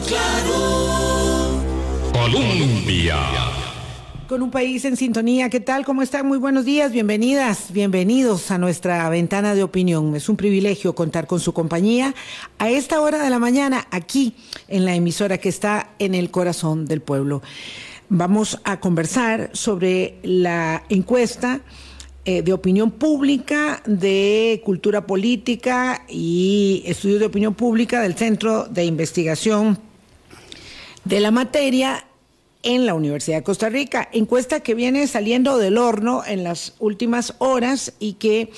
Claro. Colombia. Con un país en sintonía, ¿qué tal? ¿Cómo están? Muy buenos días, bienvenidas, bienvenidos a nuestra ventana de opinión. Es un privilegio contar con su compañía a esta hora de la mañana aquí en la emisora que está en el corazón del pueblo. Vamos a conversar sobre la encuesta eh, de opinión pública, de cultura política y estudios de opinión pública del Centro de Investigación de la Materia en la Universidad de Costa Rica. Encuesta que viene saliendo del horno en las últimas horas y que,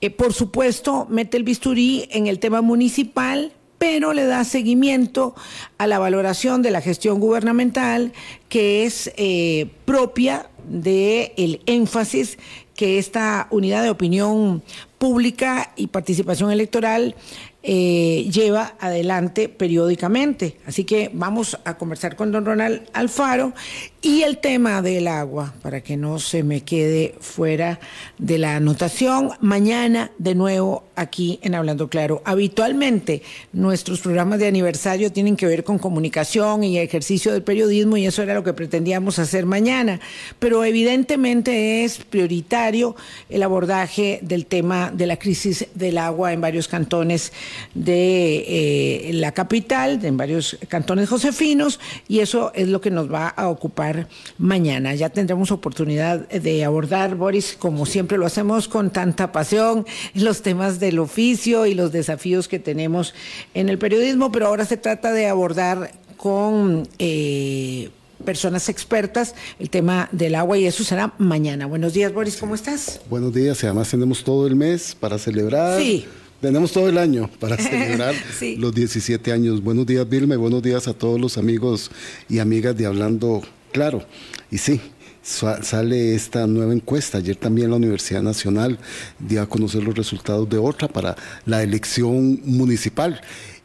eh, por supuesto, mete el bisturí en el tema municipal, pero le da seguimiento a la valoración de la gestión gubernamental que es eh, propia del el énfasis que esta unidad de opinión pública y participación electoral eh, lleva adelante periódicamente. Así que vamos a conversar con don Ronald Alfaro y el tema del agua, para que no se me quede fuera de la anotación. Mañana, de nuevo, aquí en Hablando Claro. Habitualmente, nuestros programas de aniversario tienen que ver con comunicación y ejercicio del periodismo, y eso era lo que pretendíamos hacer mañana. Pero evidentemente es prioritario el abordaje del tema de la crisis del agua en varios cantones de eh, la capital, en varios cantones josefinos, y eso es lo que nos va a ocupar mañana. Ya tendremos oportunidad de abordar, Boris, como siempre lo hacemos con tanta pasión, los temas del oficio y los desafíos que tenemos en el periodismo, pero ahora se trata de abordar con... Eh, personas expertas el tema del agua y eso será mañana. Buenos días, Boris, ¿cómo estás? Buenos días, y además tenemos todo el mes para celebrar. Sí. Tenemos todo el año para celebrar los 17 años. Buenos días, Vilma, y buenos días a todos los amigos y amigas de Hablando Claro, y sí, sale esta nueva encuesta. Ayer también la Universidad Nacional dio a conocer los resultados de otra para la elección municipal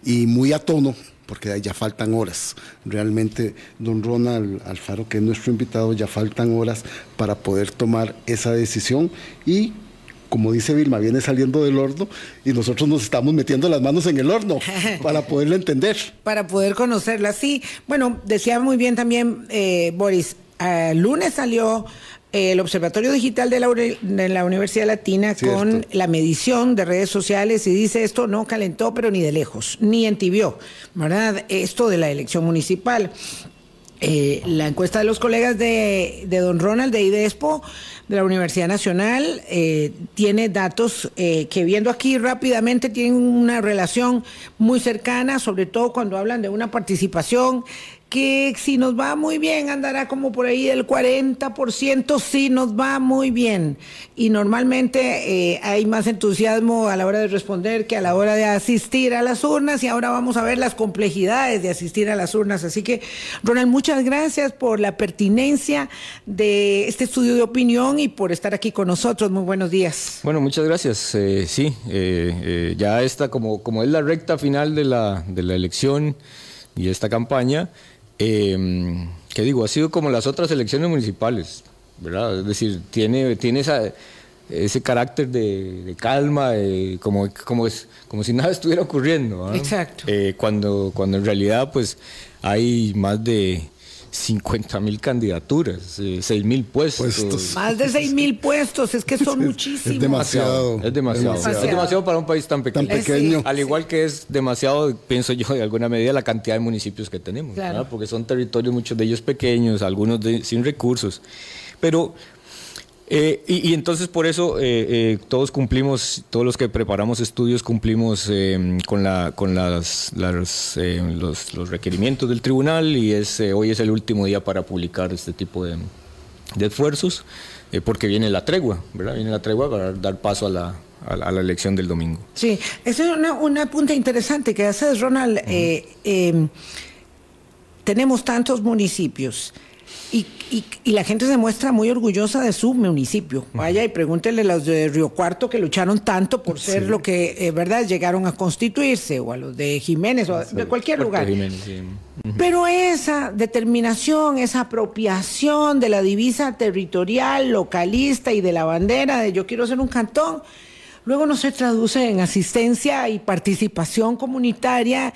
y muy a tono porque ya faltan horas. Realmente, don Ronald Alfaro, que es nuestro invitado, ya faltan horas para poder tomar esa decisión y como dice Vilma, viene saliendo del horno y nosotros nos estamos metiendo las manos en el horno para poderla entender. Para poder conocerla, sí. Bueno, decía muy bien también eh, Boris, el lunes salió eh, el Observatorio Digital de la, Universidad Latina con la medición de redes sociales y dice esto no calentó, pero ni de lejos, ni entibió, ¿verdad? Esto de la elección municipal. Eh, la encuesta de los colegas de, don Ronald de IDESPO de la Universidad Nacional eh, tiene datos eh, que viendo aquí rápidamente tienen una relación muy cercana, sobre todo cuando hablan de una participación que si nos va muy bien andará como por ahí el 40%, si nos va muy bien. Y normalmente eh, hay más entusiasmo a la hora de responder que a la hora de asistir a las urnas y ahora vamos a ver las complejidades de asistir a las urnas. Así que, Ronald, muchas gracias por la pertinencia de este estudio de opinión y por estar aquí con nosotros. Muy buenos días. Bueno, muchas gracias. Eh, sí, eh, ya está como, como es la recta final de la, de la elección y esta campaña. Eh, que digo, ha sido como las otras elecciones municipales, ¿verdad? Es decir, tiene, tiene esa, ese carácter de, calma, como, como, es, como si nada estuviera ocurriendo. Exacto. Eh, cuando, cuando en realidad pues hay más de 50 mil candidaturas, 6 eh, mil puestos. Más de 6 mil puestos, es que son muchísimos. Es demasiado. Es demasiado. Es demasiado para un país tan pequeño. Al igual que es demasiado, pienso yo, de alguna medida, la cantidad de municipios que tenemos. Porque son territorios, muchos de ellos pequeños, algunos sin recursos. Pero eh, y, entonces por eso eh, eh, todos cumplimos, todos los que preparamos estudios cumplimos con, la, con las, los, los, requerimientos del tribunal y es, hoy es el último día para publicar este tipo de, de esfuerzos porque viene la tregua, ¿verdad? Viene la tregua para dar paso a la, a la, elección del domingo. Sí, es una, una punta interesante que haces, Ronald. tenemos tantos municipios y, y, la gente se muestra muy orgullosa de su municipio. Vaya y pregúntele a los de Río Cuarto que lucharon tanto por ser lo que, eh, ¿verdad?, llegaron a constituirse, o a los de Jiménez, o de cualquier lugar. Pero esa determinación, esa apropiación de la divisa territorial, localista y de la bandera de yo quiero ser un cantón, luego no se traduce en asistencia y participación comunitaria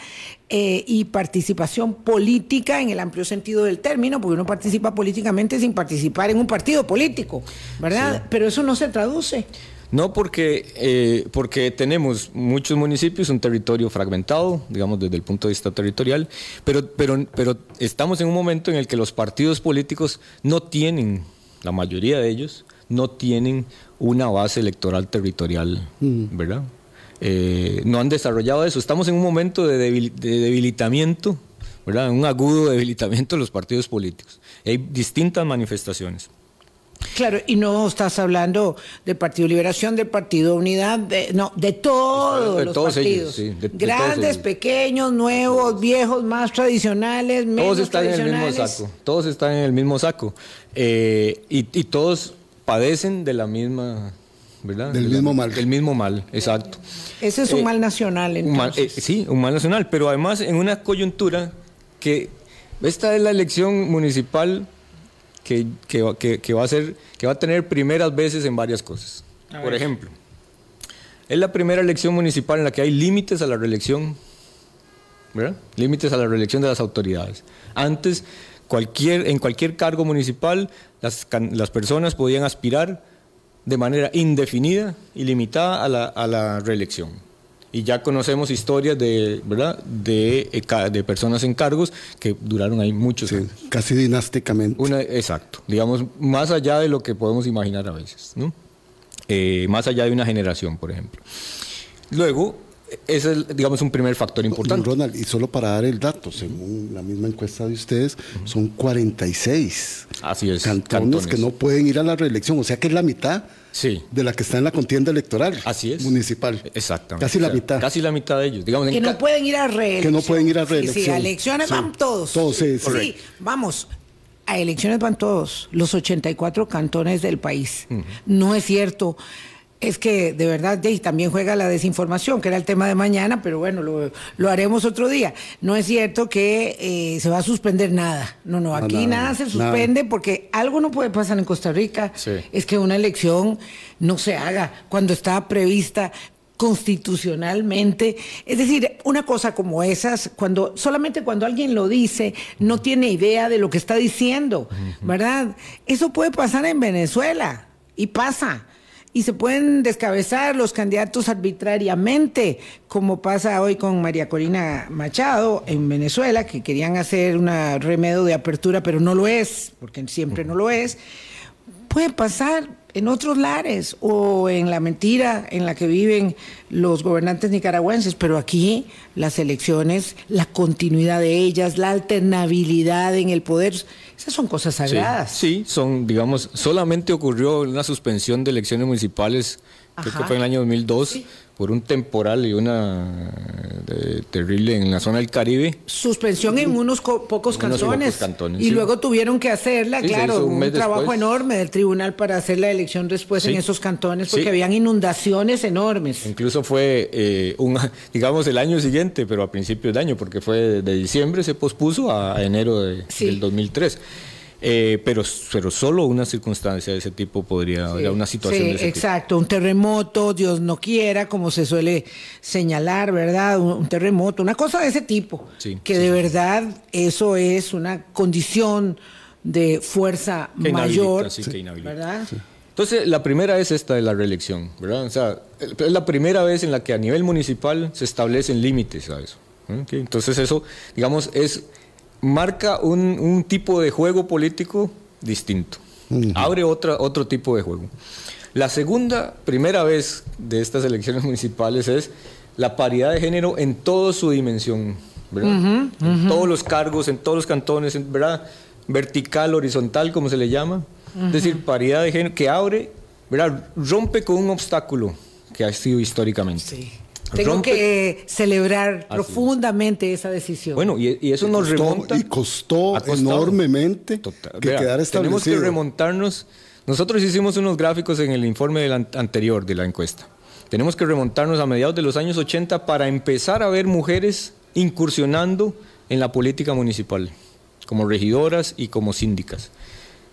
eh, y participación política en el amplio sentido del término, porque uno participa políticamente sin participar en un partido político, ¿verdad? Pero eso no se traduce. No, porque, eh, porque tenemos muchos municipios, un territorio fragmentado, digamos, desde el punto de vista territorial, pero, pero, pero estamos en un momento en el que los partidos políticos no tienen, la mayoría de ellos, no tienen una base electoral territorial, mm. ¿verdad? Eh, no han desarrollado eso. Estamos en un momento de, debilitamiento, ¿verdad? Un agudo debilitamiento de los partidos políticos. Hay distintas manifestaciones. Claro, y no estás hablando del Partido Liberación, del Partido Unidad, no, de todos los partidos. Grandes, pequeños, nuevos, viejos, más tradicionales, menos Todos están en el mismo saco. Todos están en el mismo saco. Eh, y todos padecen de la misma del mismo mal. Del mismo mal, exacto. Ese es un eh, mal nacional, entonces. Eh, sí, un mal nacional, pero además en una coyuntura que esta es la elección municipal que, va a ser, que va a tener primeras veces en varias cosas. Por ejemplo, es la primera elección municipal en la que hay límites a la reelección, ¿verdad? Límites a la reelección de las autoridades. Antes, cualquier, en cualquier cargo municipal, las, las personas podían aspirar de manera indefinida y limitada a la, a la reelección. Y ya conocemos historias de, ¿verdad? De, eh, de personas en cargos que duraron ahí muchos años. Casi dinásticamente. Una, exacto. Digamos, más allá de lo que podemos imaginar a veces. ¿no? Eh, más allá de una generación, por ejemplo. Luego, ese es, digamos, un primer factor importante. Ronald, y solo para dar el dato, según la misma encuesta de ustedes, son 46 Así es, cantones, que no pueden ir a la reelección, o sea que es la mitad sí. de la que está en la contienda electoral Así es. municipal. Exactamente. Casi la mitad. Casi la mitad de ellos. Digamos, que no pueden ir a reelección. Que no pueden ir a reelección. Sí, a elecciones van todos. Todos, sí. Sí, vamos, a elecciones van todos, los 84 cantones del país. No es cierto es que de verdad Jay también juega la desinformación, que era el tema de mañana, pero bueno, lo, haremos otro día. No es cierto que eh, se va a suspender nada. No, no, aquí nada, se suspende porque algo no puede pasar en Costa Rica. Es que una elección no se haga cuando está prevista constitucionalmente. Es decir, una cosa como esas, cuando solamente cuando alguien lo dice, no tiene idea de lo que está diciendo, ¿verdad? Eso puede pasar en Venezuela y pasa y se pueden descabezar los candidatos arbitrariamente, como pasa hoy con María Corina Machado en Venezuela, que querían hacer un remedio de apertura, pero no lo es, porque siempre no lo es. Puede pasar en otros lares o en la mentira en la que viven los gobernantes nicaragüenses, pero aquí las elecciones, la continuidad de ellas, la alternabilidad en el poder, esas son cosas sagradas. Sí, son, digamos, solamente ocurrió una suspensión de elecciones municipales, creo que fue en el año 2002 por un temporal y una eh, terrible en la zona del Caribe. Suspensión en unos pocos cantones. y luego tuvieron que hacerla, claro, un, trabajo enorme del tribunal para hacer la elección después en esos cantones porque habían inundaciones enormes. Incluso fue, eh, un, digamos, el año siguiente, pero a principios de año, porque fue de diciembre, se pospuso a, enero de, del 2003. Eh, pero, pero solo una circunstancia de ese tipo podría, una situación de ese exacto, un terremoto, Dios no quiera, como se suele señalar, ¿verdad? Un, terremoto, una cosa de ese tipo, que de verdad eso es una condición de fuerza mayor, ¿verdad? Entonces, la primera es esta de la reelección, ¿verdad? O sea, es la primera vez en la que a nivel municipal se establecen límites a eso. Entonces, eso, digamos, es marca un, tipo de juego político distinto. Abre otra, otro tipo de juego. La segunda, primera vez de estas elecciones municipales es la paridad de género en toda su dimensión, ¿verdad? En todos los cargos, en todos los cantones, ¿verdad? Vertical, horizontal, como se le llama. Es decir, paridad de género que abre, ¿verdad? Rompe con un obstáculo que ha sido históricamente. Sí. Tengo que celebrar profundamente esa decisión. Bueno, y, eso nos remonta. Y costó enormemente que quedara establecido. Tenemos que remontarnos. Nosotros hicimos unos gráficos en el informe del anterior de la encuesta. Tenemos que remontarnos a mediados de los años 80 para empezar a ver mujeres incursionando en la política municipal, como regidoras y como síndicas.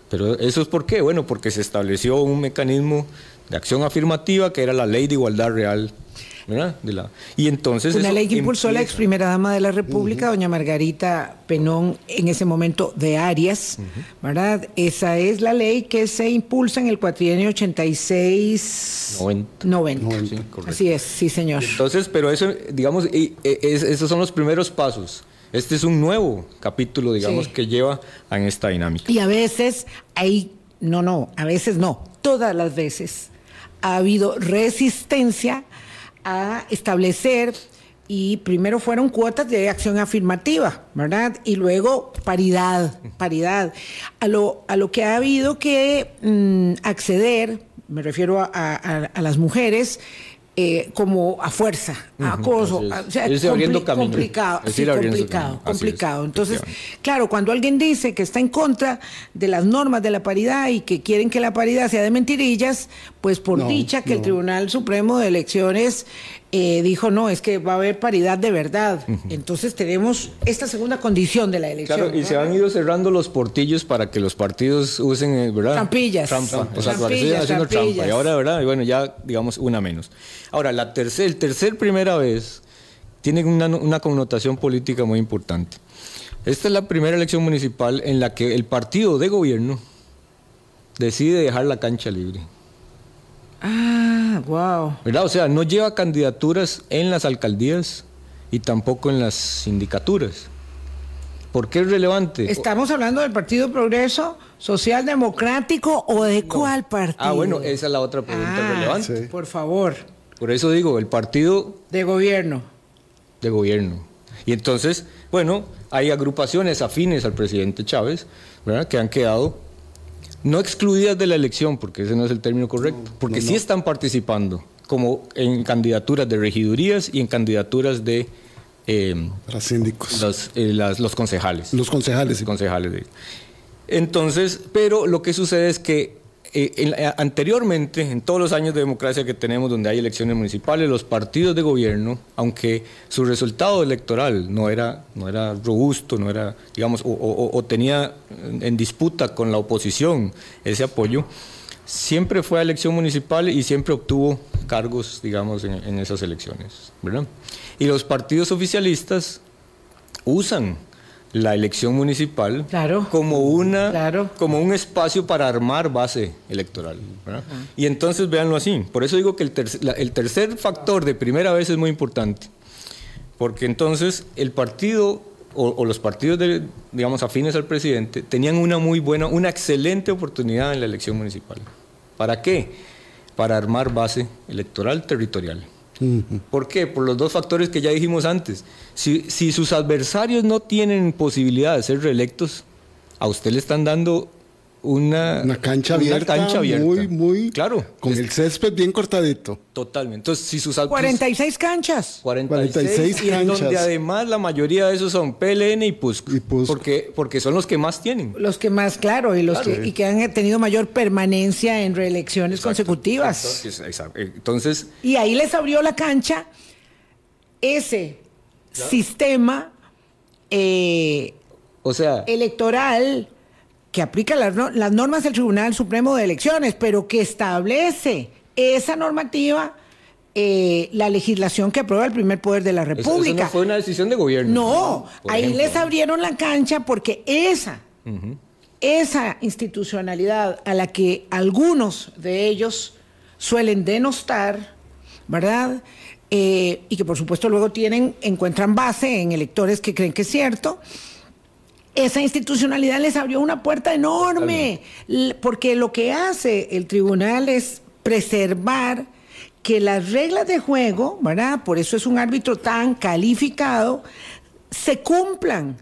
Pero eso es por qué? Bueno, porque se estableció un mecanismo de acción afirmativa que era la ley de igualdad real y entonces... Una ley que impulsó la ex primera dama de la República, doña Margarita Penón, en ese momento de Arias, ¿verdad? Esa es la ley que se impulsa en el cuatrienio 86... 90. 90. Así es, sí, señor. Entonces, pero eso, digamos, y, e, esos son los primeros pasos. Este es un nuevo capítulo, digamos, que lleva en esta dinámica. Y a veces hay, no, no, a veces no, todas las veces ha habido resistencia a establecer y primero fueron cuotas de acción afirmativa, ¿verdad? Y luego paridad, paridad. A lo, a lo que ha habido que mm, acceder, me refiero a las mujeres, eh, como a fuerza, a acoso, o sea, complicado, complicado, complicado. Entonces, claro, cuando alguien dice que está en contra de las normas de la paridad y que quieren que la paridad sea de mentirillas, pues por dicha que el Tribunal Supremo de Elecciones eh, dijo, no, es que va a haber paridad de verdad. Entonces tenemos esta segunda condición de la elección. Claro, y se han ido cerrando los portillos para que los partidos usen, eh, ¿verdad? Trampillas. Trampa. O sea, haciendo trampa. Y ahora, ¿verdad? Y bueno, ya, digamos, una menos. Ahora, la tercer, el tercer primera vez tiene una, una connotación política muy importante. Esta es la primera elección municipal en la que el partido de gobierno decide dejar la cancha libre. Ah, wow. ¿Verdad? O sea, no lleva candidaturas en las alcaldías y tampoco en las sindicaturas. ¿Por qué es relevante? ¿Estamos hablando del Partido Progreso Social Democrático o de cuál partido? Ah, bueno, esa es la otra pregunta ah, relevante. Por favor. Por eso digo, el partido... De gobierno. De gobierno. Y entonces, bueno, hay agrupaciones afines al presidente Chávez, ¿verdad? Que han quedado no excluidas de la elección, porque ese no es el término correcto, porque sí están participando, como en candidaturas de regidurías y en candidaturas de... Eh, Para síndicos. Los, eh, los concejales. Los concejales. concejales. Entonces, pero lo que sucede es que eh, eh, anteriormente, en todos los años de democracia que tenemos donde hay elecciones municipales, los partidos de gobierno, aunque su resultado electoral no era, no era robusto, no era, digamos, o, tenía en disputa con la oposición ese apoyo, siempre fue a elección municipal y siempre obtuvo cargos, digamos, en, en esas elecciones. ¿verdad? Y los partidos oficialistas usan la elección municipal como una como un espacio para armar base electoral y entonces véanlo así. Por eso digo que el, el tercer factor de primera vez es muy importante porque entonces el partido o, los partidos de, digamos afines al presidente tenían una muy buena una excelente oportunidad en la elección municipal. Para qué para armar base electoral territorial ¿Por qué? Por los dos factores que ya dijimos antes. Si, si sus adversarios no tienen posibilidad de ser reelectos, a usted le están dando una, una cancha abierta, cancha abierta. muy, muy, claro, con el césped bien cortadito. Totalmente. Entonces, si sus 46 canchas. 46, y canchas. donde además la mayoría de esos son PLN y PUSC. Porque, porque son los que más tienen. Los que más, claro, y los que, y que han tenido mayor permanencia en reelecciones consecutivas. Exacto. Entonces. Y ahí les abrió la cancha ese sistema eh, o sea, electoral que aplica las, normas del Tribunal Supremo de Elecciones, pero que establece esa normativa eh, la legislación que aprueba el primer poder de la República. Eso, no fue una decisión de gobierno. No, ahí les abrieron la cancha porque esa, esa institucionalidad a la que algunos de ellos suelen denostar, ¿verdad? Eh, y que por supuesto luego tienen, encuentran base en electores que creen que es cierto esa institucionalidad les abrió una puerta enorme, porque lo que hace el tribunal es preservar que las reglas de juego, ¿verdad? Por eso es un árbitro tan calificado, se cumplan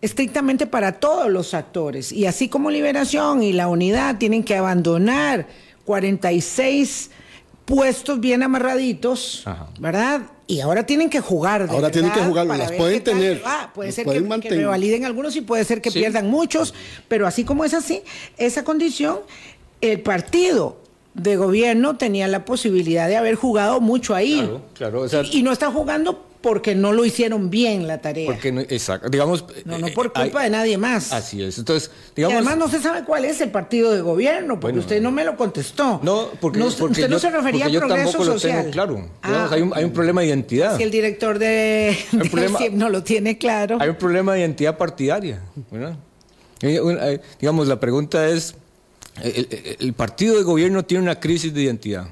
estrictamente para todos los actores. Y así como Liberación y la Unidad tienen que abandonar 46 puestos bien amarraditos, ¿verdad? Y ahora tienen que jugar. ahora tienen que jugar, las pueden tener. puede ser que, que, revaliden algunos y puede ser que pierdan muchos, pero así como es así, esa condición, el partido de gobierno tenía la posibilidad de haber jugado mucho ahí. Claro, y, no está jugando porque no lo hicieron bien la tarea. Porque no, exacto, digamos. No, no por culpa de nadie más. Así es. Entonces, digamos. Y además no se sabe cuál es el partido de gobierno, porque usted no me lo contestó. No, porque, usted no se refería a progreso social. Lo claro. Ah. hay, un, hay, un, problema de identidad. Si el director de, no lo tiene claro. Hay un problema de identidad partidaria. digamos, la pregunta es: el partido de gobierno tiene una crisis de identidad.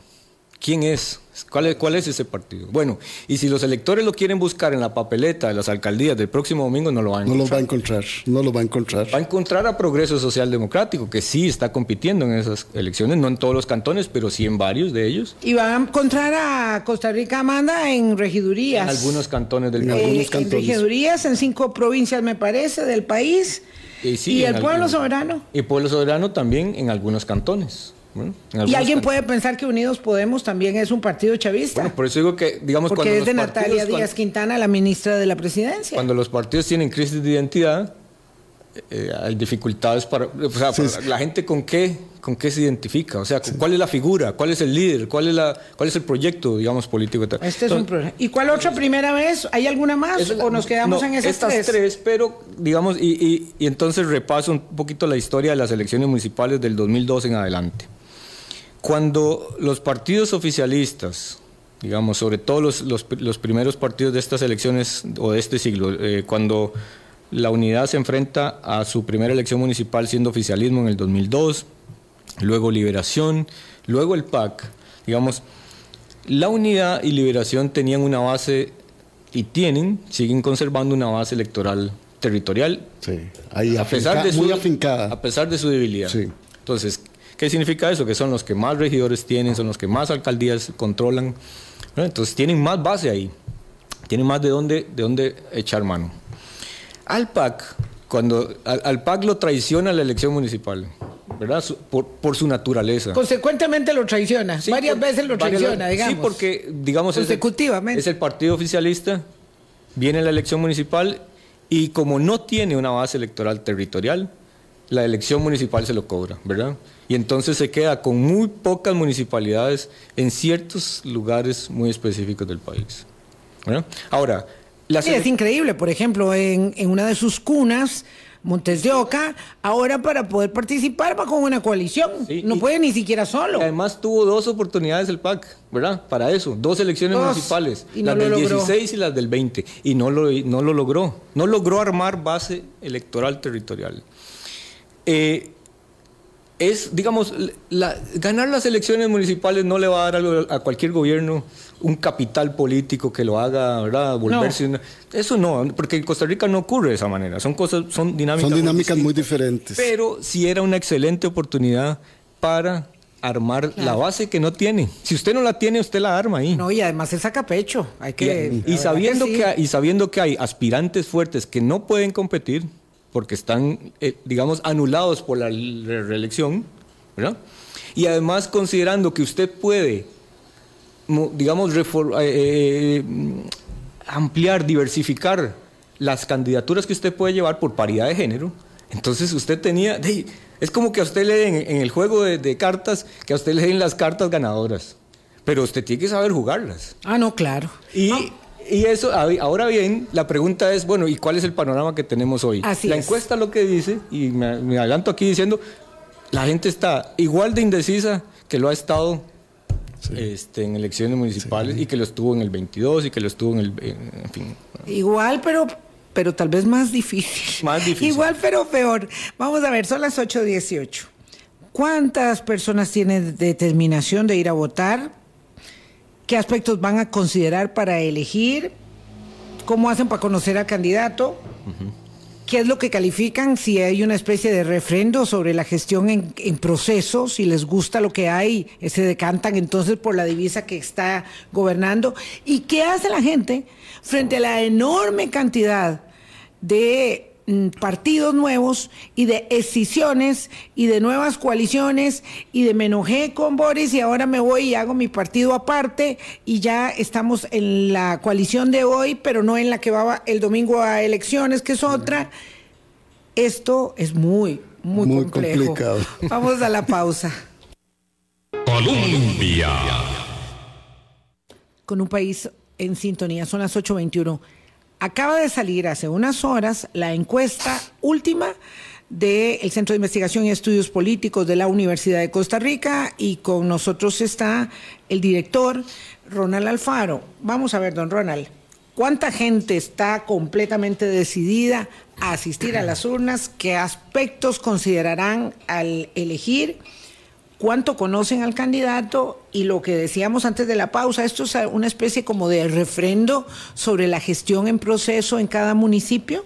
¿Quién es? ¿Cuál, es? ¿Cuál es ese partido? Bueno, y si los electores lo quieren buscar en la papeleta de las alcaldías del próximo domingo, no lo van a encontrar. No lo va a encontrar, no lo va a encontrar. Va a encontrar a Progreso Social Democrático, que sí está compitiendo en esas elecciones, no en todos los cantones, pero sí en varios de ellos. Y va a encontrar a Costa Rica Amanda en regidurías. En algunos cantones del país. algunos cantones. En regidurías, en cinco provincias, me parece, del país. Y, sí, ¿Y el pueblo soberano? Y pueblo soberano también en algunos cantones y alguien puede pensar que Unidos Podemos también es un partido chavista. Bueno, por eso digo que, digamos, Porque es de Natalia Díaz Quintana, la ministra de la presidencia. Cuando los partidos tienen crisis de identidad, eh, hay dificultades para, o sea, la gente con qué, con qué se identifica, o sea, cuál es la figura, cuál es el líder, cuál es la, cuál es el proyecto, digamos, político. Este es un ¿Y cuál otra primera vez? ¿Hay alguna más o nos quedamos en esas estas tres? pero digamos, y, y, y entonces repaso un poquito la historia de las elecciones municipales del 2002 en adelante. Cuando los partidos oficialistas, digamos, sobre todo los, los, primeros partidos de estas elecciones o de este siglo, eh, cuando la unidad se enfrenta a su primera elección municipal siendo oficialismo en el 2002, luego Liberación, luego el PAC, digamos, la unidad y Liberación tenían una base y tienen, siguen conservando una base electoral territorial. Sí, ahí a pesar de muy afincada. A pesar de su debilidad. Sí. Entonces, ¿Qué significa eso? Que son los que más regidores tienen, son los que más alcaldías controlan. Entonces tienen más base ahí, tienen más de dónde, de dónde echar mano. Al PAC, cuando al, PAC lo traiciona la elección municipal, ¿verdad? Por, su naturaleza. Consecuentemente lo traiciona, varias veces lo traiciona, digamos. Sí, porque, digamos, consecutivamente. Es el, partido oficialista, viene la elección municipal y como no tiene una base electoral territorial, la elección municipal se lo cobra, ¿verdad? Y entonces se queda con muy pocas municipalidades en ciertos lugares muy específicos del país. Ahora, sí, es increíble, por ejemplo, en, una de sus cunas, Montes de Oca, ahora para poder participar va con una coalición, no puede ni siquiera solo. Además tuvo dos oportunidades el PAC, ¿verdad? Para eso, dos elecciones municipales, las del 16 y las del 20, y no lo, no lo logró, no logró armar base electoral territorial. Eh, es, digamos, ganar las elecciones municipales no le va a dar a, cualquier gobierno un capital político que lo haga, ¿verdad? Volverse. Eso no, porque en Costa Rica no ocurre de esa manera. Son cosas, son dinámicas. Son dinámicas muy, diferentes. Pero sí era una excelente oportunidad para armar la base que no tiene. Si usted no la tiene, usted la arma ahí. No, y además se saca pecho. Hay que, y, sabiendo que, y sabiendo que hay aspirantes fuertes que no pueden competir, porque están, eh, digamos, anulados por la reelección, ¿verdad? Y además considerando que usted puede, digamos, eh, eh, ampliar, diversificar las candidaturas que usted puede llevar por paridad de género, entonces usted tenía, es como que a usted le den en el juego de, cartas, que a usted le den las cartas ganadoras, pero usted tiene que saber jugarlas. Ah, no, claro. Y y eso, ahora bien, la pregunta es, bueno, ¿y cuál es el panorama que tenemos hoy? la encuesta lo que dice, y me, adelanto aquí diciendo, la gente está igual de indecisa que lo ha estado este, en elecciones municipales y que lo estuvo en el 22 y que lo estuvo en el, en fin. Igual, pero pero tal vez más difícil. Más difícil. Igual, pero peor. Vamos a ver, son las 8.18. ¿Cuántas personas tienen determinación de ir a votar? Qué aspectos van a considerar para elegir, cómo hacen para conocer al candidato, qué es lo que califican, si hay una especie de refrendo sobre la gestión en, en proceso, si les gusta lo que hay, se decantan entonces por la divisa que está gobernando, y qué hace la gente frente a la enorme cantidad de partidos nuevos y de escisiones y de nuevas coaliciones y de me enojé con Boris y ahora me voy y hago mi partido aparte y ya estamos en la coalición de hoy, pero no en la que va el domingo a elecciones, que es otra. Esto es muy, muy, complejo. complicado. Vamos a la pausa. Colombia. Con un país en sintonía, son las 8.21. Acaba de salir hace unas horas la encuesta última del Centro de Investigación y Estudios Políticos de la Universidad de Costa Rica y con nosotros está el director Ronald Alfaro. Vamos a ver, don Ronald, ¿cuánta gente está completamente decidida a asistir a las urnas? ¿Qué aspectos considerarán al elegir? Cuánto conocen al candidato y lo que decíamos antes de la pausa, esto es una especie como de refrendo sobre la gestión en proceso en cada municipio.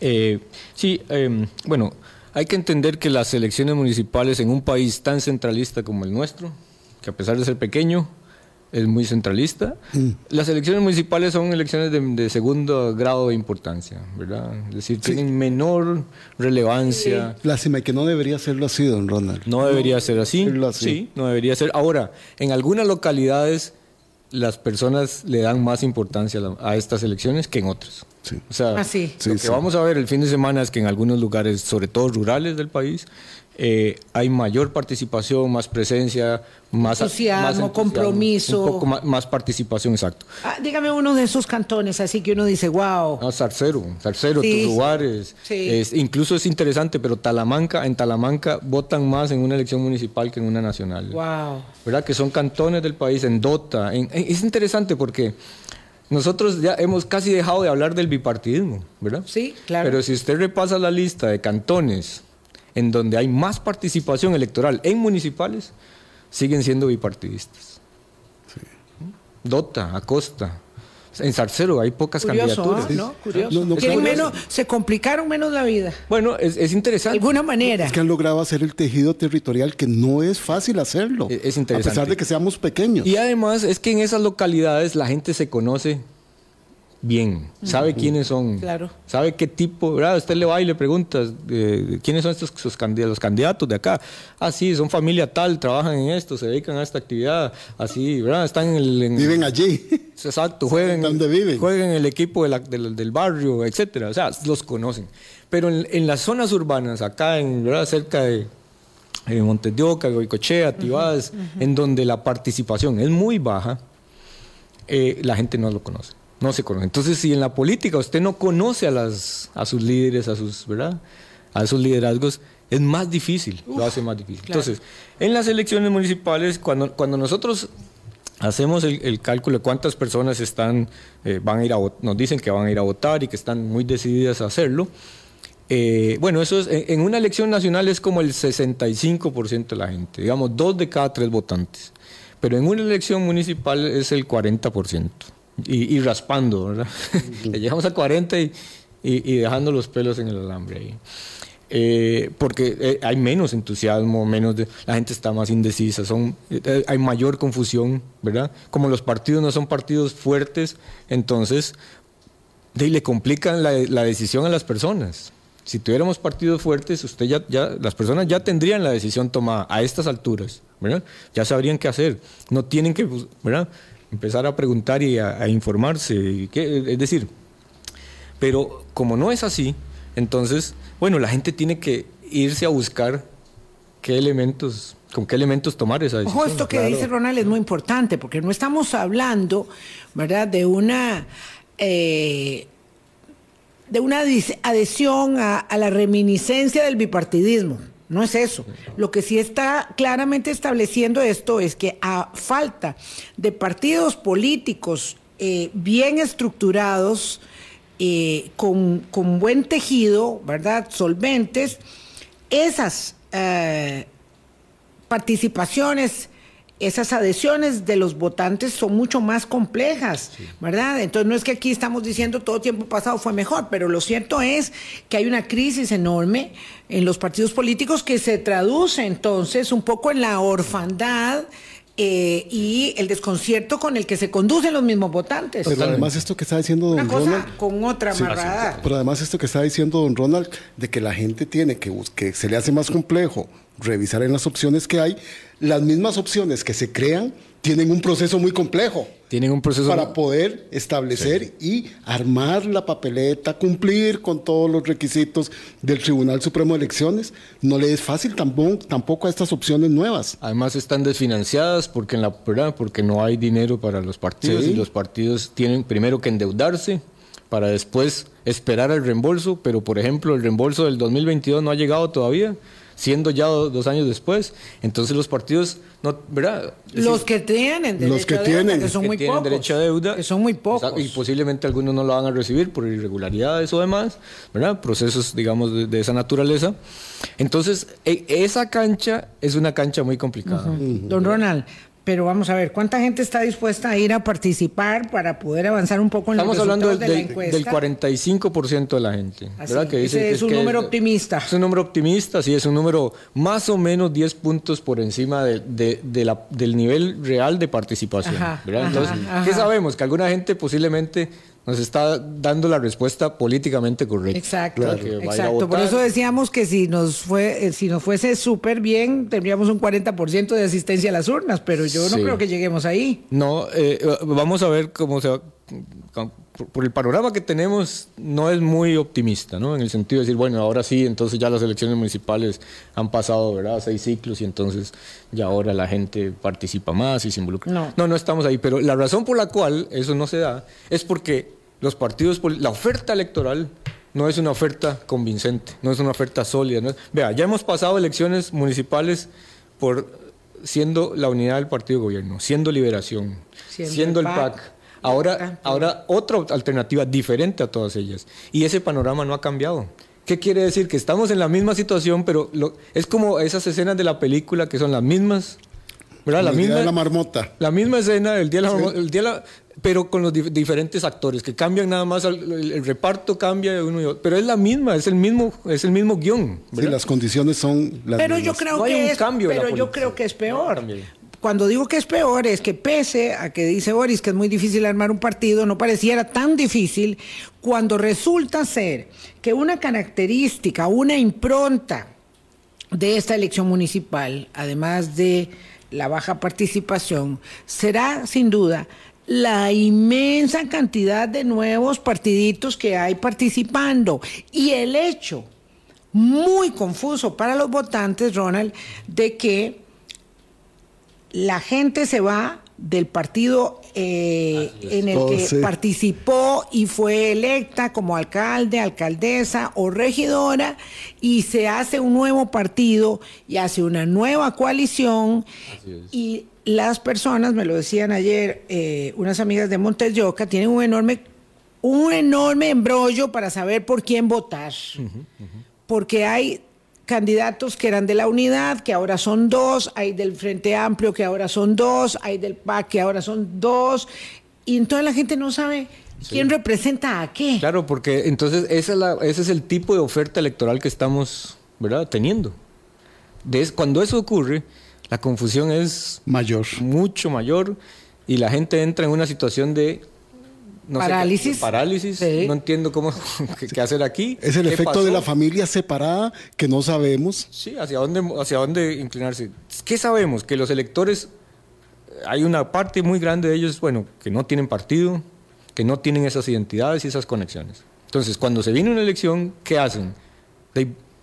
Eh, sí, em, bueno, hay que entender que las elecciones municipales en un país tan centralista como el nuestro, que a pesar de ser pequeño, es muy centralista. Mm. Las elecciones municipales son elecciones de, segundo grado de importancia, ¿verdad? Es decir, tienen menor relevancia. Sí. Lástima que no debería serlo así, don Ronald. No, debería ser así. Sí, no debería ser. Ahora, en algunas localidades las personas le dan más importancia a, estas elecciones que en otras. Sí. O sea, ah, lo que vamos a ver el fin de semana es que en algunos lugares, sobre todo rurales del país, eh, hay mayor participación, más presencia, más entusiasmo, compromiso. Un poco más, participación, exacto. Ah, dígame uno de esos cantones, así que uno dice, wow. Ah, Zarcero, Zarcero, sí, lugares. incluso es interesante, pero Talamanca, en Talamanca votan más en una elección municipal que en una nacional. Wow. ¿Verdad? Que son cantones del país, en Dota. es interesante porque nosotros ya hemos casi dejado de hablar del bipartidismo, ¿verdad? Sí, claro. Pero si usted repasa la lista de cantones en donde hay más participación electoral en municipales, siguen siendo bipartidistas. Dota, Acosta. En Zarcero hay pocas candidaturas. ¿no? Curioso. menos, se complicaron menos la vida. Bueno, es, interesante. De alguna manera. Es que han logrado hacer el tejido territorial que no es fácil hacerlo. Es, interesante. A pesar de que seamos pequeños. Y además es que en esas localidades la gente se conoce bien, sabe quiénes son, claro. sabe qué tipo, ¿verdad? Usted le va y le pregunta, eh, quiénes son estos sus candidatos, los candidatos de acá. Ah, sí, son familia tal, trabajan en esto, se dedican a esta actividad, así, ¿verdad? Están en el... viven allí. Exacto, juegan, ¿Dónde viven? juegan en el equipo del, barrio, etcétera. O sea, los conocen. Pero en, las zonas urbanas, acá en, ¿verdad? cerca de, Montes de Oca, Goicochea, Tibás, en donde la participación es muy baja, eh, la gente no lo conoce. No se conoce. Entonces, si en la política usted no conoce a, las, a sus líderes, a sus, ¿verdad? A esos liderazgos, es más difícil, lo hace más difícil. Entonces, en las elecciones municipales, cuando, cuando nosotros hacemos el, cálculo de cuántas personas están, eh, van a ir a, nos dicen que van a ir a votar y que están muy decididas a hacerlo, eh, bueno, eso es, en una elección nacional es como el 65% de la gente, digamos, dos de cada tres votantes, pero en una elección municipal es el 40% y, raspando, ¿verdad? Le llegamos a 40 y, y, dejando los pelos en el alambre ahí. Eh, porque eh, hay menos entusiasmo, menos de, la gente está más indecisa, son, eh, hay mayor confusión, ¿verdad? Como los partidos no son partidos fuertes, entonces de, le complican la, la, decisión a las personas. Si tuviéramos partidos fuertes, usted ya, ya, las personas ya tendrían la decisión tomada a estas alturas, ¿verdad? Ya sabrían qué hacer, no tienen que, ¿verdad? Empezar a preguntar y a, informarse. es decir, pero como no es así, entonces, bueno, la gente tiene que irse a buscar qué elementos, con qué elementos tomar esa decisión. Ojo, esto que dice Ronald es muy importante, porque no estamos hablando, ¿verdad?, de una... Eh, de una adhesión a la reminiscencia del bipartidismo. No es eso. Lo que sí está claramente estableciendo esto es que a falta de partidos políticos eh, bien estructurados, eh, con, buen tejido, ¿verdad? Solventes, esas eh, participaciones esas adhesiones de los votantes son mucho más complejas, ¿verdad? Entonces no es que aquí estamos diciendo todo tiempo pasado fue mejor, pero lo cierto es que hay una crisis enorme en los partidos políticos que se traduce entonces un poco en la orfandad. Eh, y el desconcierto con el que se conducen los mismos votantes. Pero además esto que está diciendo don Ronald... con otra sí, Pero además esto que está diciendo don Ronald, de que la gente tiene que, que se le hace más complejo revisar en las opciones que hay, las mismas opciones que se crean tienen un proceso muy complejo. Tienen un proceso para poder establecer y armar la papeleta, cumplir con todos los requisitos del Tribunal Supremo de Elecciones. No le es fácil tampoco, tampoco a estas opciones nuevas. Además están desfinanciadas porque en la porque no hay dinero para los partidos y los partidos tienen primero que endeudarse para después esperar el reembolso, pero por ejemplo el reembolso del 2022 no ha llegado todavía siendo ya dos años después. Entonces los partidos, no, ¿verdad? Los que tienen derecho los que a deuda, que son muy pocos. derecho a deuda. Que son muy pocos. Y posiblemente algunos no lo van a recibir por irregularidades o demás, ¿verdad? Procesos, digamos, de, esa naturaleza. Entonces, e, esa cancha es una cancha muy complicada. Don Ronald, pero vamos a ver, ¿cuánta gente está dispuesta a ir a participar para poder avanzar un poco en Estamos los hablando de la encuesta? del 45% de la gente. ¿verdad? Que dice, es, un número optimista. Es un número optimista, sí, es un número más o menos 10 puntos por encima de, la, del nivel real de participación. Entonces, ¿qué sabemos? Que alguna gente posiblemente nos está dando la respuesta políticamente correcta. Exacto, exacto. Por eso decíamos que si nos fue, eh, si nos fuese súper bien, tendríamos un 40% de asistencia a las urnas, pero yo no creo que lleguemos ahí. No, eh, vamos a ver cómo se va. Por el panorama que tenemos, no es muy optimista, ¿no? En el sentido de decir, bueno, ahora sí, entonces ya las elecciones municipales han pasado, ¿verdad? Seis ciclos y entonces ya ahora la gente participa más y se involucra. No, no, no estamos ahí. Pero la razón por la cual eso no se da es porque los partidos, la oferta electoral no es una oferta convincente, no es una oferta sólida. vea, ya hemos pasado elecciones municipales por siendo la unidad del partido de gobierno, siendo Liberación, siendo, el PAC. Ahora, ahora otra alternativa diferente a todas ellas. Y ese panorama no ha cambiado. ¿Qué quiere decir? Que estamos en la misma situación, pero es como esas escenas de la película que son las mismas. ¿verdad? La misma, de la marmota. La misma escena, el día de la, marmota, el día de la pero con los diferentes actores, que cambian nada más, el, reparto cambia de uno y otro, pero es la misma, es el mismo, es el mismo guion. Sí, las condiciones son las Pero yo creo que es, cambio pero yo creo que es peor. Cuando digo que es peor es que pese a que dice Boris que es muy difícil armar un partido, no pareciera tan difícil cuando resulta ser que una característica, una impronta de esta elección municipal, además de la baja participación, será sin duda la inmensa cantidad de nuevos partiditos que hay participando. Y el hecho muy confuso para los votantes, Ronald, de que la gente se va del partido eh, en el que participó y fue electa como alcalde, alcaldesa o regidora y se hace un nuevo partido y hace una nueva coalición. Y las personas, me lo decían ayer eh, unas amigas de Montes tienen un enorme, un enorme embrollo para saber por quién votar. Porque hay candidatos que eran de la unidad, que ahora son dos, hay del Frente Amplio, que ahora son dos, hay del PAC, que ahora son dos, y entonces la gente no sabe quién representa a qué. Claro, porque entonces esa ese es el tipo de oferta electoral que estamos ¿verdad? teniendo. cuando eso ocurre, la confusión es mayor. mucho mayor y la gente entra en una situación de parálisis. parálisis. No entiendo cómo qué, hacer aquí. Es el efecto de la familia separada que no sabemos. Sí, hacia dónde, hacia dónde inclinarse. ¿Qué sabemos? Que los electores, hay una parte muy grande de ellos, bueno, que no tienen partido, que no tienen esas identidades y esas conexiones. Entonces, cuando se viene una elección, ¿qué hacen?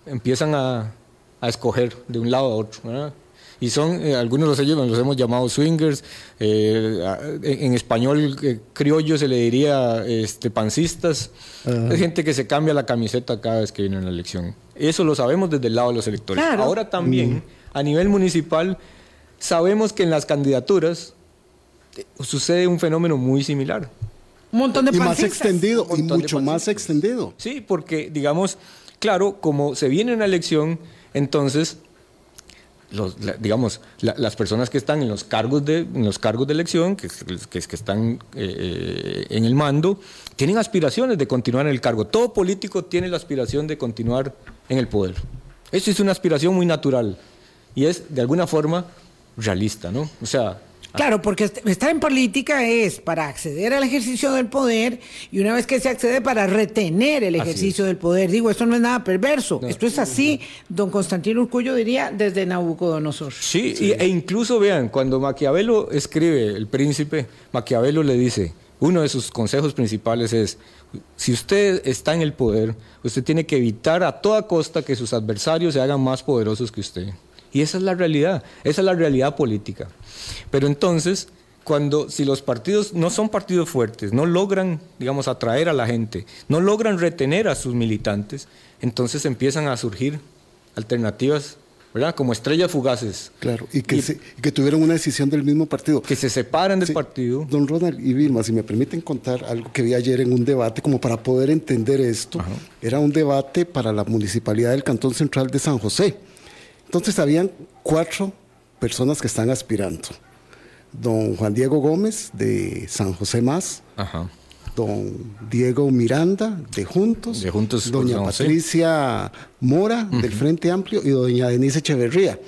empiezan a, a escoger de un lado a otro. ¿verdad? Y son, eh, algunos de ellos los hemos llamado swingers, eh, en, español eh, criollo se le diría este, pancistas, hay gente que se cambia la camiseta cada vez que viene una elección. Eso lo sabemos desde el lado de los electores. Ahora también, mm. a nivel municipal, sabemos que en las candidaturas sucede un fenómeno muy similar. Un montón de Y más extendido, y mucho más extendido. Sí, porque, digamos, claro, como se viene una elección, entonces digamos, las personas que están en los cargos de, los cargos de elección, que, que, están eh, en el mando, tienen aspiraciones de continuar en el cargo. Todo político tiene la aspiración de continuar en el poder. Eso es una aspiración muy natural y es de alguna forma realista, ¿no? O sea, Claro, porque estar en política es para acceder al ejercicio del poder y una vez que se accede para retener el ejercicio del poder. Digo, esto no es nada perverso. esto es así, don Constantino Urcullo diría, desde Nabucodonosor. Sí, sí. e incluso vean, cuando Maquiavelo escribe El Príncipe, Maquiavelo le dice, uno de sus consejos principales es, si usted está en el poder, usted tiene que evitar a toda costa que sus adversarios se hagan más poderosos que usted. Y esa es la realidad, esa es la realidad política. Pero entonces, cuando si los partidos no son partidos fuertes, no logran, digamos, atraer a la gente, no logran retener a sus militantes, entonces empiezan a surgir alternativas ¿verdad? Como estrellas fugaces. Claro, y que, que tuvieron una decisión del mismo partido. Que se separan del partido. Don Ronald y Vilma, si me permiten contar algo que vi ayer en un debate, como para poder entender esto, era un debate para la municipalidad del Cantón Central de San José. Entonces habían cuatro personas que están aspirando. Don Juan Diego Gómez de San José Más, don Diego Miranda de Juntos, de Juntos doña Patricia Mora del Frente Amplio y doña Denise Echeverría.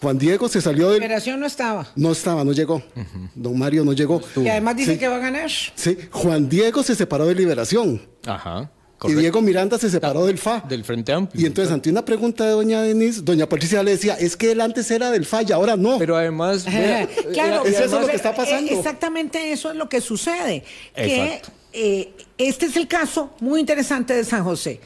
Juan Diego se salió de... Liberación no estaba. No estaba, no llegó. Don Mario no llegó. Y además dice que va a ganar. Sí, Juan Diego se separó de Liberación. Ajá. Y Diego Miranda se separó del FA. Del Frente Amplio. Y entonces, ante una pregunta de doña Denise, doña Patricia le decía, es que él antes era del FA y ahora no. Pero además... claro, es eso lo que está pasando. Exactamente eso es lo que sucede. Que eh, este es el caso muy interesante de San José.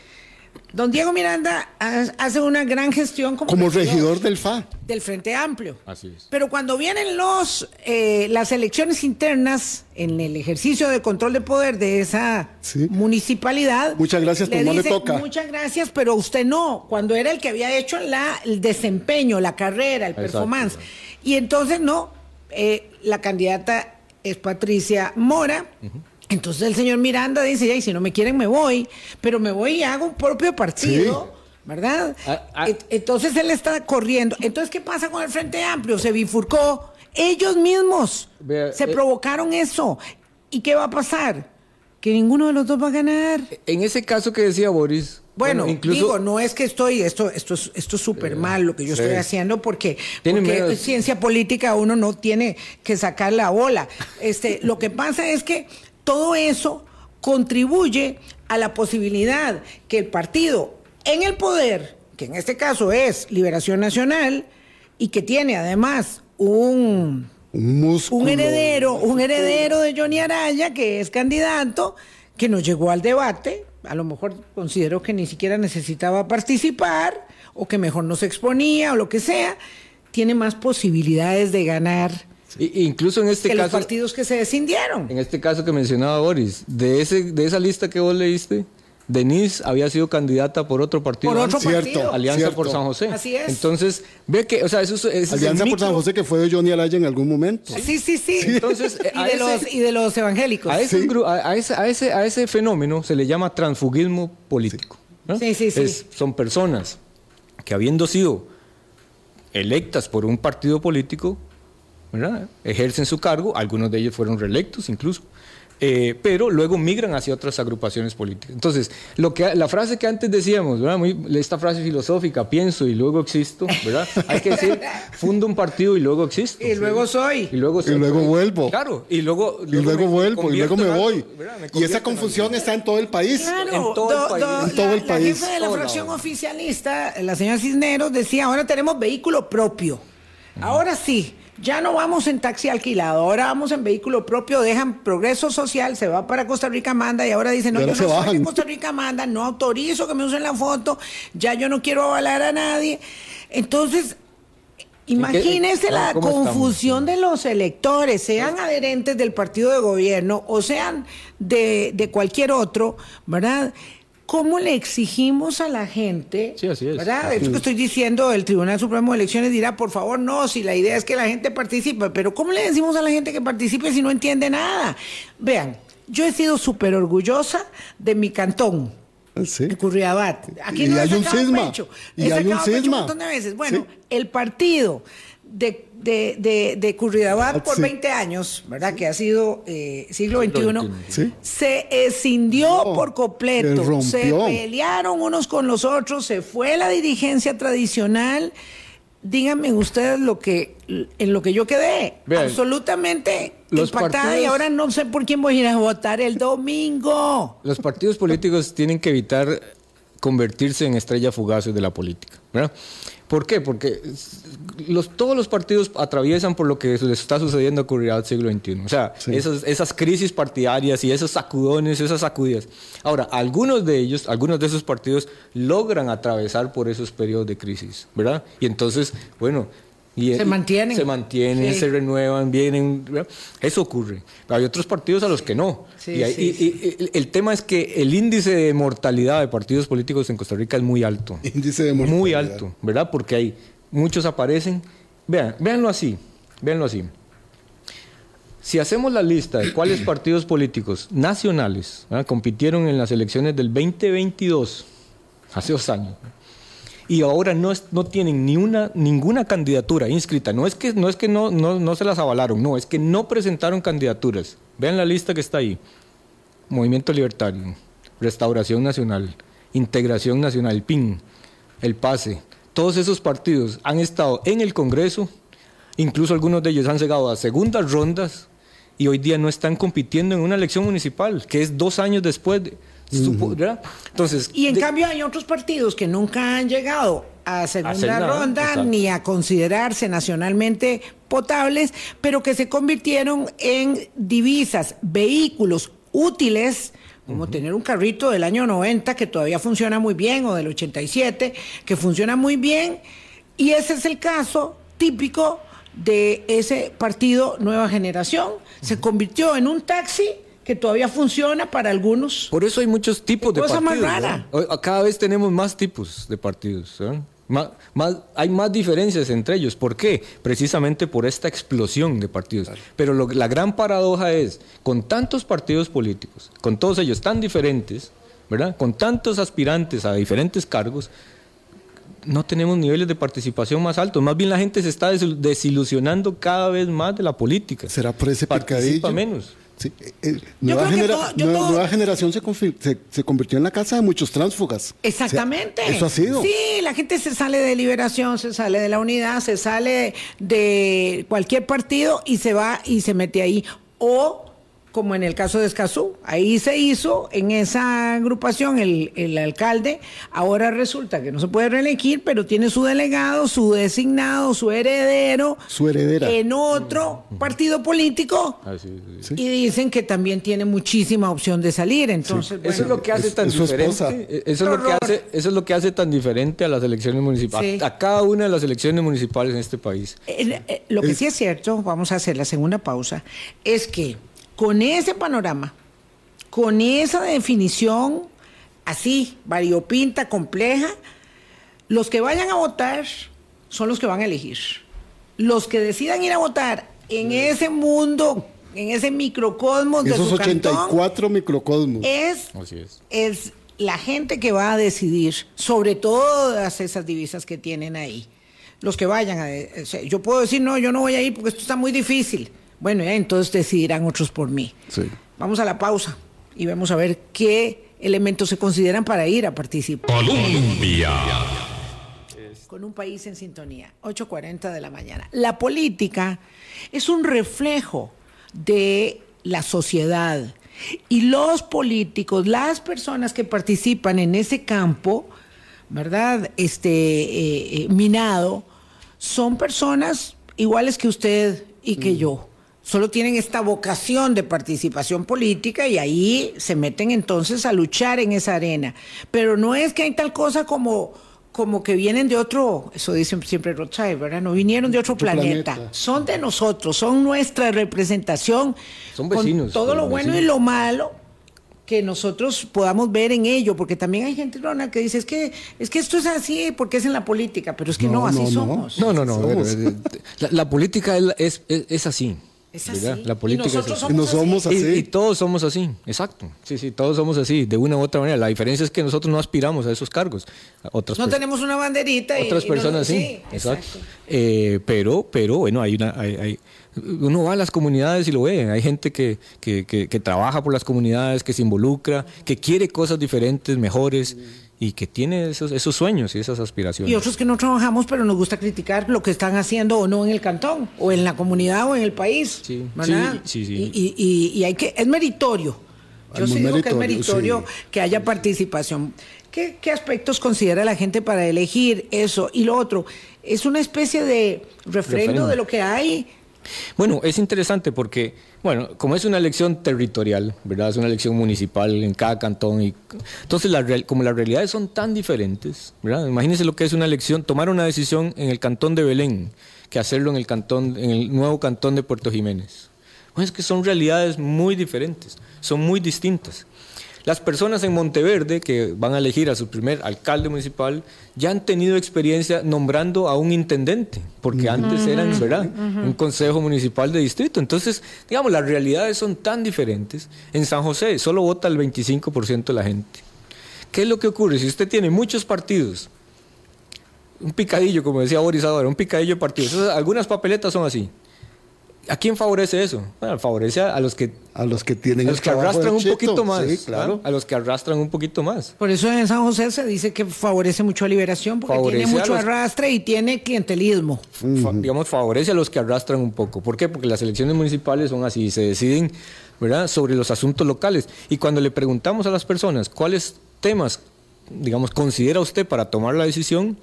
Don Diego Miranda hace una gran gestión como, regidor, del FA. Del Frente Amplio. Así es. Pero cuando vienen los, eh, las elecciones internas en el ejercicio de control de poder de esa municipalidad. Muchas gracias, pero no le toca. Muchas gracias, pero usted no. Cuando era el que había hecho la, el desempeño, la carrera, el performance. Y entonces no, eh, la candidata es Patricia Mora. Entonces el señor Miranda dice, y si no me quieren me voy, pero me voy y hago un propio partido. ¿Verdad? Ah, ah. Entonces él está corriendo. Entonces, ¿qué pasa con el Frente Amplio? Se bifurcó. Ellos mismos se eh, provocaron eso. ¿Y qué va a pasar? Que ninguno de los dos va a ganar. En ese caso que decía Boris. Bueno, incluso, digo, no es que estoy, esto, esto es esto súper mal lo que yo estoy haciendo porque, porque ciencia política uno no tiene que sacar la bola. Este, lo que pasa es que todo eso contribuye a la posibilidad que el partido en el poder, que en este caso es Liberación Nacional, y que tiene además un, un, heredero, un heredero de Johnny Araya, que es candidato, que no llegó al debate, a lo mejor considero que ni siquiera necesitaba participar, o que mejor no se exponía, o lo que sea, tiene más posibilidades de ganar incluso en este que caso. Los partidos que se descindieron. En este caso que mencionaba Boris, de, ese, de esa lista que vos leíste, Denise había sido candidata por otro partido. Por otro partido. Alianza por San José. Así es. Entonces, ve que, o sea, eso es. Alianza por San José que fue de Johnny Alaya en algún momento. Sí, sí, sí. Entonces, y, de los, y de los evangélicos. A ese, a, ese, a, ese, a ese fenómeno se le llama transfugismo político. Sí, sí, sí. son personas que habiendo sido electas por un partido político, ejercen su cargo, algunos de ellos fueron reelectos incluso, eh, pero luego migran hacia otras agrupaciones políticas. Entonces, lo que, la frase que antes decíamos, esta frase filosófica, pienso y luego existo, ¿verdad? Hay que decir, fundo un partido y luego existo. Y luego soy. Y luego, vuelvo. Claro, y luego... y luego vuelvo, y luego me voy. y esa confusión está en todo el país. Claro, en todo el país. en todo el país. La jefe de la fracción oficialista, la señora Cisneros, decía, ahora tenemos vehículo propio. Ahora sí ya no vamos en taxi alquilado, ahora vamos en vehículo propio, dejan progreso social, se va para Costa Rica Manda y ahora dicen, no, yo no soy en Costa Rica Manda, no autorizo que me usen la foto, ya yo no quiero avalar a nadie. Entonces, Imagínense la confusión de los electores, sean adherentes del partido de gobierno o sean de, de cualquier otro, ¿verdad? ¿Cómo le exigimos a la gente? Sí, así es. ¿Verdad? Esto que estoy diciendo, el Tribunal Supremo de Elecciones dirá, por favor, no, si la idea es que la gente participe, pero ¿cómo le decimos a la gente que participe si no entiende nada? Vean, yo he sido súper orgullosa de mi cantón. Sí. De Curriabat. Aquí y no hay un cisma. Y hay un cisma. Un montón de veces. Bueno, el partido de de, de, de Curridabat por 20 años, ¿verdad? Que ha sido eh, siglo XXI, se escindió por completo. Se pelearon unos con los otros, se fue la dirigencia tradicional. díganme ustedes lo que en lo que yo quedé absolutamente impactada y ahora no sé por quién voy a ir a votar el domingo. Los partidos políticos tienen que evitar convertirse en estrellas fugaces de la política. ¿verdad? ¿Por qué? Porque los, todos los partidos atraviesan por lo que les está sucediendo ocurrirá al siglo XXI. O sea, esas, esas, crisis partidarias y esos sacudones, esas sacudidas. Ahora, algunos de ellos, algunos de esos partidos logran atravesar por esos periodos de crisis, ¿verdad? Y entonces, bueno, se mantienen. Se mantienen, se renuevan, vienen. Eso ocurre. hay otros partidos a los que no. y, el tema es que el índice de mortalidad de partidos políticos en Costa Rica es muy alto. Índice de mortalidad. Muy alto, ¿verdad? Porque hay muchos aparecen. Vean, véanlo así. Véanlo así. Si hacemos la lista de cuáles partidos políticos nacionales compitieron en las elecciones del 2022, hace dos años, y ahora no, no tienen ni una, ninguna candidatura inscrita. No es que, no, es que no, no, se las avalaron, no, es que no presentaron candidaturas. Vean la lista que está ahí. Movimiento Libertario, Restauración Nacional, Integración Nacional, PIN, El PASE. Todos esos partidos han estado en el Congreso, incluso algunos de ellos han llegado a segundas rondas y hoy día no están compitiendo en una elección municipal, que es dos años después de, entonces, y en cambio hay otros partidos que nunca han llegado a segunda ronda ni a considerarse nacionalmente potables, pero que se convirtieron en divisas, vehículos útiles como tener un carrito del año 90 que todavía funciona muy bien o del 87 que funciona muy bien y ese es el caso típico de ese partido Nueva Generación. Se convirtió en un taxi que todavía funciona para algunos. Por eso hay muchos tipos de partidos. Más rara. Cada vez tenemos más tipos de partidos. hay más diferencias entre ellos. ¿Por qué? Precisamente por esta explosión de partidos. Pero la gran paradoja es, con tantos partidos políticos, con todos ellos tan diferentes, ¿verdad? Con tantos aspirantes a diferentes cargos, no tenemos niveles de participación más altos. Más bien la gente se está desilusionando cada vez más de la política. ¿Será por ese Participa menos. Sí, eh, eh, nueva, generación se, se, convirtió en la casa de muchos tránsfugas. Exactamente. eso ha sido. Sí, la gente se sale de Liberación, se sale de la Unidad, se sale de cualquier partido y se va y se mete ahí. O como en el caso de Escazú. Ahí se hizo en esa agrupación el, alcalde. Ahora resulta que no se puede reelegir, pero tiene su delegado, su designado, su heredero. Su heredera. En otro partido político. Ah, y dicen que también tiene muchísima opción de salir. Entonces, eso es lo que hace tan diferente. Eso es lo que hace, eso es lo que hace tan diferente a las elecciones municipales. A, cada una de las elecciones municipales en este país. Eh, eh, lo que sí es cierto, vamos a hacer la segunda pausa, es que con ese panorama, con esa definición así, variopinta, compleja, los que vayan a votar son los que van a elegir. Los que decidan ir a votar en ese mundo, en ese microcosmos Esos de su 84 microcosmos. Es, es. es la gente que va a decidir sobre todas esas divisas que tienen ahí. Los que vayan a... Yo puedo decir, no, yo no voy a ir porque esto está muy difícil. Bueno, ya entonces decidirán otros por mí. Vamos a la pausa y vamos a ver qué elementos se consideran para ir a participar. Colombia. Con un país en sintonía, 8.40 de la mañana. La política es un reflejo de la sociedad. Y los políticos, las personas que participan en ese campo, ¿verdad? Este eh, eh, minado, son personas iguales que usted y que mm. yo solo tienen esta vocación de participación política y ahí se meten entonces a luchar en esa arena. Pero no es que hay tal cosa como como que vienen de otro, eso dicen siempre Rothschild, ¿verdad? No vinieron de otro, planeta. Son de nosotros, son nuestra representación. Son vecinos. todo lo bueno y lo malo que nosotros podamos ver en ello, porque también hay gente, Ronald, que dice, es que, es que esto es así porque es en la política, pero es que no, así somos. No, no, no. La, política es, es así. Es así. La política y nosotros somos, somos así. Y, todos somos así, exacto. Sí, sí, todos somos así, de una u otra manera. La diferencia es que nosotros no aspiramos a esos cargos. Otras no tenemos una banderita. Otras personas sí, exacto. Eh, pero, pero bueno, hay una, hay, uno va a las comunidades y lo ve. Hay gente que, que, que, trabaja por las comunidades, que se involucra, que quiere cosas diferentes, mejores. Y que tiene esos, esos sueños y esas aspiraciones. Y otros que no trabajamos, pero nos gusta criticar lo que están haciendo o no en el cantón, o en la comunidad o en el país. Sí, sí, sí, Y, hay que, es meritorio. Yo sí digo que es meritorio que haya participación. ¿Qué, ¿Qué aspectos considera la gente para elegir eso? Y lo otro, ¿es una especie de refrendo de lo que hay? Bueno, es interesante porque, bueno, como es una elección territorial, ¿verdad? Es una elección municipal en cada cantón. Y, entonces, la como las realidades son tan diferentes, ¿verdad? Imagínense lo que es una elección, tomar una decisión en el cantón de Belén que hacerlo en el cantón, en el nuevo cantón de Puerto Jiménez. Bueno, es que son realidades muy diferentes, son muy distintas. Las personas en Monteverde que van a elegir a su primer alcalde municipal ya han tenido experiencia nombrando a un intendente, porque antes eran, ¿verdad? Un consejo municipal de distrito. Entonces, digamos, las realidades son tan diferentes. En San José solo vota el 25% de la gente. ¿Qué es lo que ocurre? Si usted tiene muchos partidos, un picadillo, como decía Boris ahora, un picadillo de partidos, algunas papeletas son así. ¿A quién favorece eso? Bueno, favorece a, los que a los que tienen a los que arrastran un poquito más, claro. a los que arrastran un poquito más. Por eso en San José se dice que favorece mucho a Liberación porque tiene mucho arrastre y tiene clientelismo. digamos favorece a los que arrastran un poco. ¿Por qué? Porque las elecciones municipales son así, se deciden, ¿verdad? sobre los asuntos locales y cuando le preguntamos a las personas cuáles temas digamos considera usted para tomar la decisión,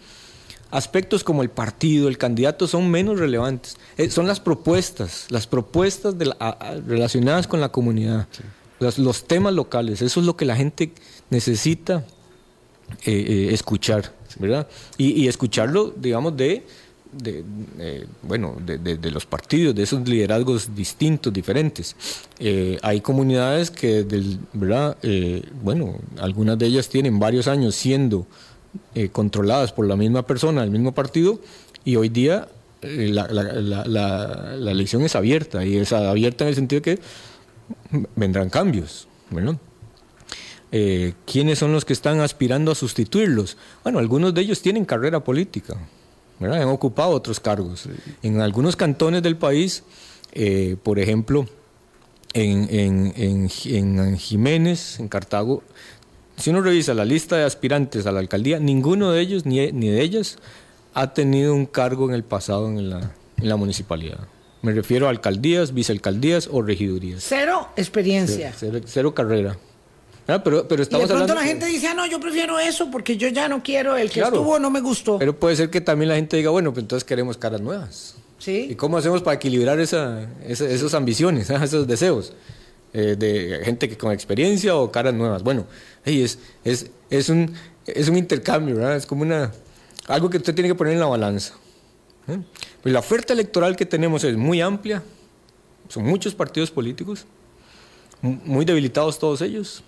aspectos como el partido, el candidato son menos relevantes. Eh, son las propuestas, las propuestas relacionadas con la comunidad, los, temas locales. Eso es lo que la gente necesita eh, eh, escuchar, ¿verdad? Y, escucharlo, digamos, de, bueno, de, los partidos, de esos liderazgos distintos, diferentes. hay comunidades que, ¿verdad? bueno, algunas de ellas tienen varios años siendo eh, controladas por la misma persona, el mismo partido, y hoy día eh, la, elección es abierta, y es abierta en el sentido de que vendrán cambios. Bueno, eh, ¿Quiénes son los que están aspirando a sustituirlos? Bueno, algunos de ellos tienen carrera política, han ocupado otros cargos. En algunos cantones del país, por ejemplo, en, Jiménez, en Cartago, si uno revisa la lista de aspirantes a la alcaldía, ninguno de ellos ni, ni de ellas ha tenido un cargo en el pasado en la, en la municipalidad. Me refiero a alcaldías, vicealcaldías o regidurías. Cero experiencia. Cero, carrera. Ah, pero, pero estamos y de pronto la gente dice, ah, no, yo prefiero eso porque yo ya no quiero, el que estuvo no me gustó. Pero puede ser que también la gente diga, bueno, pues entonces queremos caras nuevas. ¿Sí? ¿Y cómo hacemos para equilibrar esa, esas ambiciones, esos deseos? Eh, de gente que con experiencia o caras nuevas. Bueno, es, es, es, un, es un intercambio, ¿verdad? Es como una, algo que usted tiene que poner en la balanza. ¿eh? Pues la oferta electoral que tenemos es muy amplia, son muchos partidos políticos, muy debilitados todos ellos,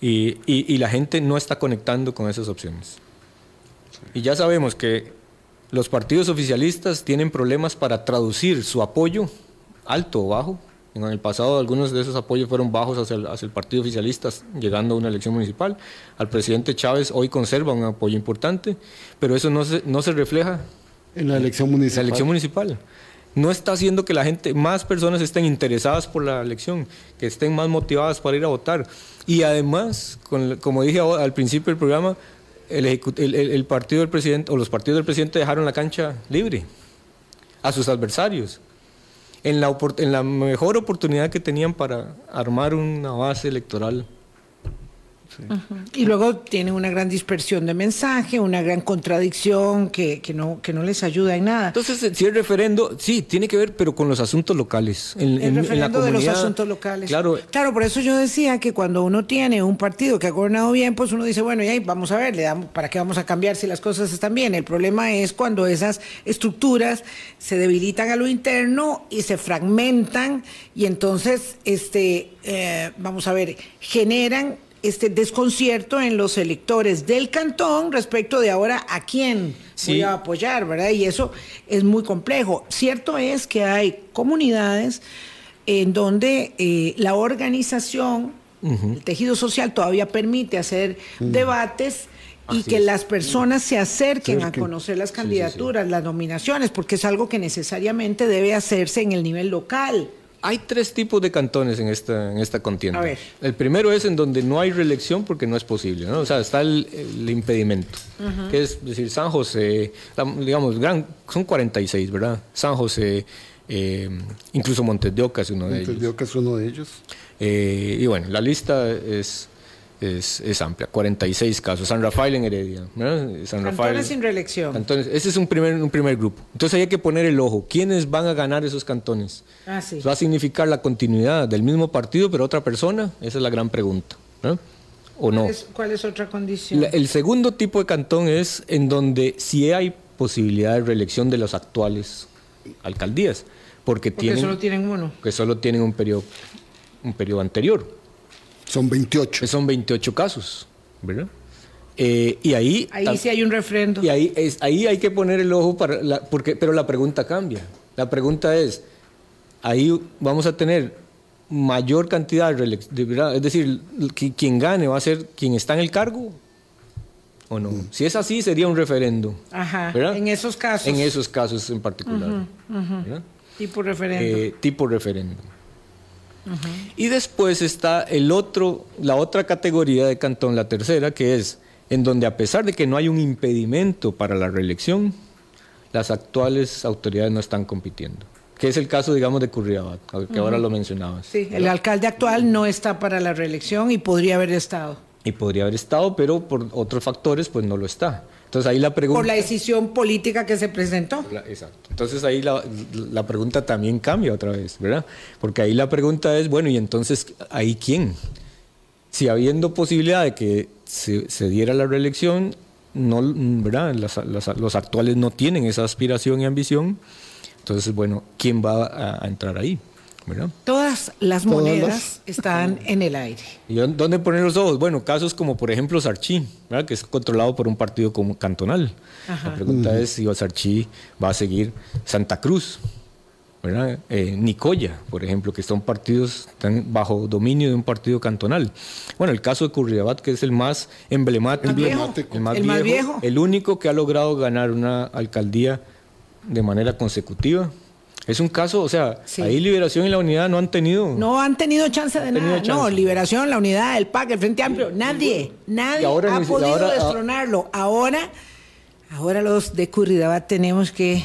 y, y, la gente no está conectando con esas opciones. Y ya sabemos que los partidos oficialistas tienen problemas para traducir su apoyo, alto o bajo, en el pasado algunos de esos apoyos fueron bajos hacia el, partido oficialista, llegando a una elección municipal. Al presidente Chávez hoy conserva un apoyo importante, pero eso no se, no se refleja en la elección municipal. la elección municipal. No está haciendo que la gente, más personas estén interesadas por la elección, que estén más motivadas para ir a votar. Y además, como dije al principio del programa, el, el partido del presidente o los partidos del presidente dejaron la cancha libre a sus adversarios en la, en la mejor oportunidad que tenían para armar una base electoral y luego tienen una gran dispersión de mensaje, una gran contradicción que, que, no, que no les ayuda en nada. Entonces, si el referendo, sí, tiene que ver, pero con los asuntos locales. En, el referendo de los asuntos locales. Claro. claro, por eso yo decía que cuando uno tiene un partido que ha gobernado bien, pues uno dice, bueno, y ahí vamos a ver, le damos, ¿para qué vamos a cambiar si las cosas están bien? El problema es cuando esas estructuras se debilitan a lo interno y se fragmentan y entonces, este, eh, vamos a ver, generan este desconcierto en los electores del cantón respecto de ahora a quién voy a apoyar, ¿verdad? Y eso es muy complejo. Cierto es que hay comunidades en donde eh, la organización, el tejido social todavía permite hacer debates y que las personas se acerquen a conocer las candidaturas, las nominaciones, porque es algo que necesariamente debe hacerse en el nivel local. Hay tres tipos de cantones en esta, en esta contienda. El primero es en donde no hay reelección porque no es posible, ¿no? O sea, está el, impedimento, que es decir, San José, digamos, gran, son 46, ¿verdad? San José, eh, incluso Montes de Oca es uno de ellos. Montes de Oca es uno de ellos. Eh, y bueno, la lista es es, amplia, 46 casos. San Rafael en Heredia. San Rafael, sin reelección. Entonces, ese es un primer, un primer grupo. Entonces hay que poner el ojo. ¿Quiénes van a ganar esos cantones? Ah, ¿Va a significar la continuidad del mismo partido, pero otra persona? Esa es la gran pregunta. ¿O no? ¿Cuál es, otra condición? el segundo tipo de cantón es en donde sí hay posibilidad de reelección de los actuales alcaldías. Porque, tienen, solo tienen uno. Que solo tienen un periodo, un periodo anterior. Son 28. Son 28 casos, ¿verdad? Eh, y ahí... Ahí sí hay un refrendo. Y ahí, es, ahí hay que poner el ojo para... La, porque, pero la pregunta cambia. La pregunta es, ahí vamos a tener mayor cantidad de, ¿verdad? Es decir, quien gane va a ser quien está en el cargo o no. Si es así, sería un referendo. Ajá. En esos casos. En esos casos en particular. Tipo referendo. Eh, tipo referendo. Y después está el otro, la otra categoría de cantón, la tercera, que es en donde a pesar de que no hay un impedimento para la reelección, las actuales autoridades no están compitiendo. Que es el caso, digamos, de Curriabat, que ahora lo mencionabas. Sí, el alcalde actual no está para la reelección y podría haber estado. Y podría haber estado, pero por otros factores, pues no lo está. Entonces ahí la pregunta... Por la decisión política que se presentó. exacto. Entonces ahí la, la, pregunta también cambia otra vez, ¿verdad? Porque ahí la pregunta es, bueno, ¿y entonces ahí quién? Si habiendo posibilidad de que se, se diera la reelección, no, ¿verdad? los actuales no tienen esa aspiración y ambición, entonces, bueno, ¿quién va a entrar ahí? Todas las monedas están en el aire. ¿Y dónde poner los ojos? Bueno, casos como por ejemplo Sarchi, que es controlado por un partido como cantonal. La pregunta es si Sarchi va a seguir Santa Cruz, eh, Nicoya, por ejemplo, que son partidos están bajo dominio de un partido cantonal. Bueno, el caso de Curriabat, que es el más emblemático, el más, viejo, el único que ha logrado ganar una alcaldía de manera consecutiva es un caso, o sea, ahí Liberación y la Unidad no han tenido. No han tenido chance de nada. No, Liberación, la Unidad, el PAC, el Frente Amplio, nadie, nadie ha podido ah, destronarlo. Ahora, ahora los de Curridabat tenemos que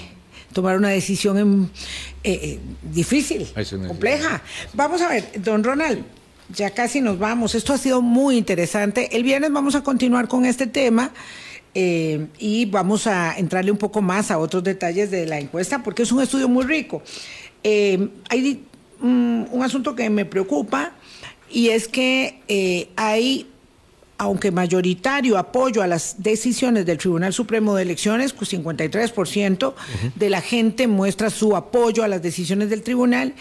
tomar una decisión eh, eh, difícil, compleja. Vamos a ver, don Ronald, ya casi nos vamos. Esto ha sido muy interesante. El viernes vamos a continuar con este tema. Eh, y vamos a entrarle un poco más a otros detalles de la encuesta porque es un estudio muy rico. Eh, hay un asunto que me preocupa y es que eh, hay, aunque mayoritario apoyo a las decisiones del Tribunal Supremo de Elecciones, pues 53% de la gente muestra su apoyo a las decisiones del tribunal,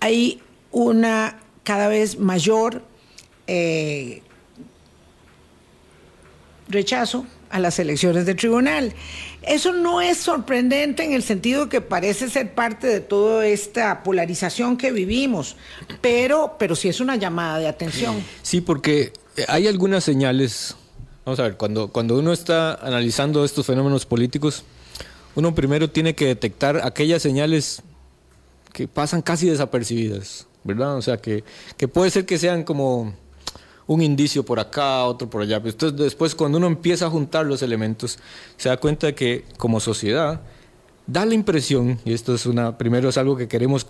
hay una cada vez mayor rechazo a las elecciones del tribunal. Eso no es sorprendente en el sentido que parece ser parte de toda esta polarización que vivimos, pero, pero sí es una llamada de atención. Sí, porque hay algunas señales. Vamos a ver, cuando, cuando uno está analizando estos fenómenos políticos, uno primero tiene que detectar aquellas señales que pasan casi desapercibidas, ¿verdad? O sea, que, que puede ser que sean como un indicio por acá, otro por allá. Entonces después cuando uno empieza a juntar los elementos, se da cuenta de que como sociedad da la impresión, y esto es una, primero es algo que queremos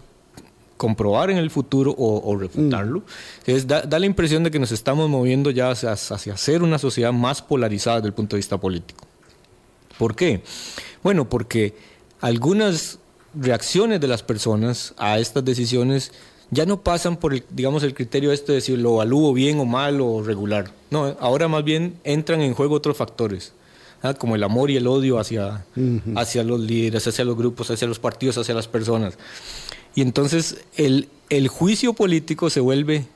comprobar en el futuro o, refutarlo, mm. es, da, la impresión de que nos estamos moviendo ya hacia, hacia ser una sociedad más polarizada desde el punto de vista político. ¿Por qué? Bueno, porque algunas reacciones de las personas a estas decisiones ya no pasan por el, digamos, el criterio este de si lo evalúo bien o mal o regular. No, ahora más bien entran en juego otros factores, ¿ah? como el amor y el odio hacia, hacia los líderes, hacia los grupos, hacia los partidos, hacia las personas. Y entonces el, el juicio político se vuelve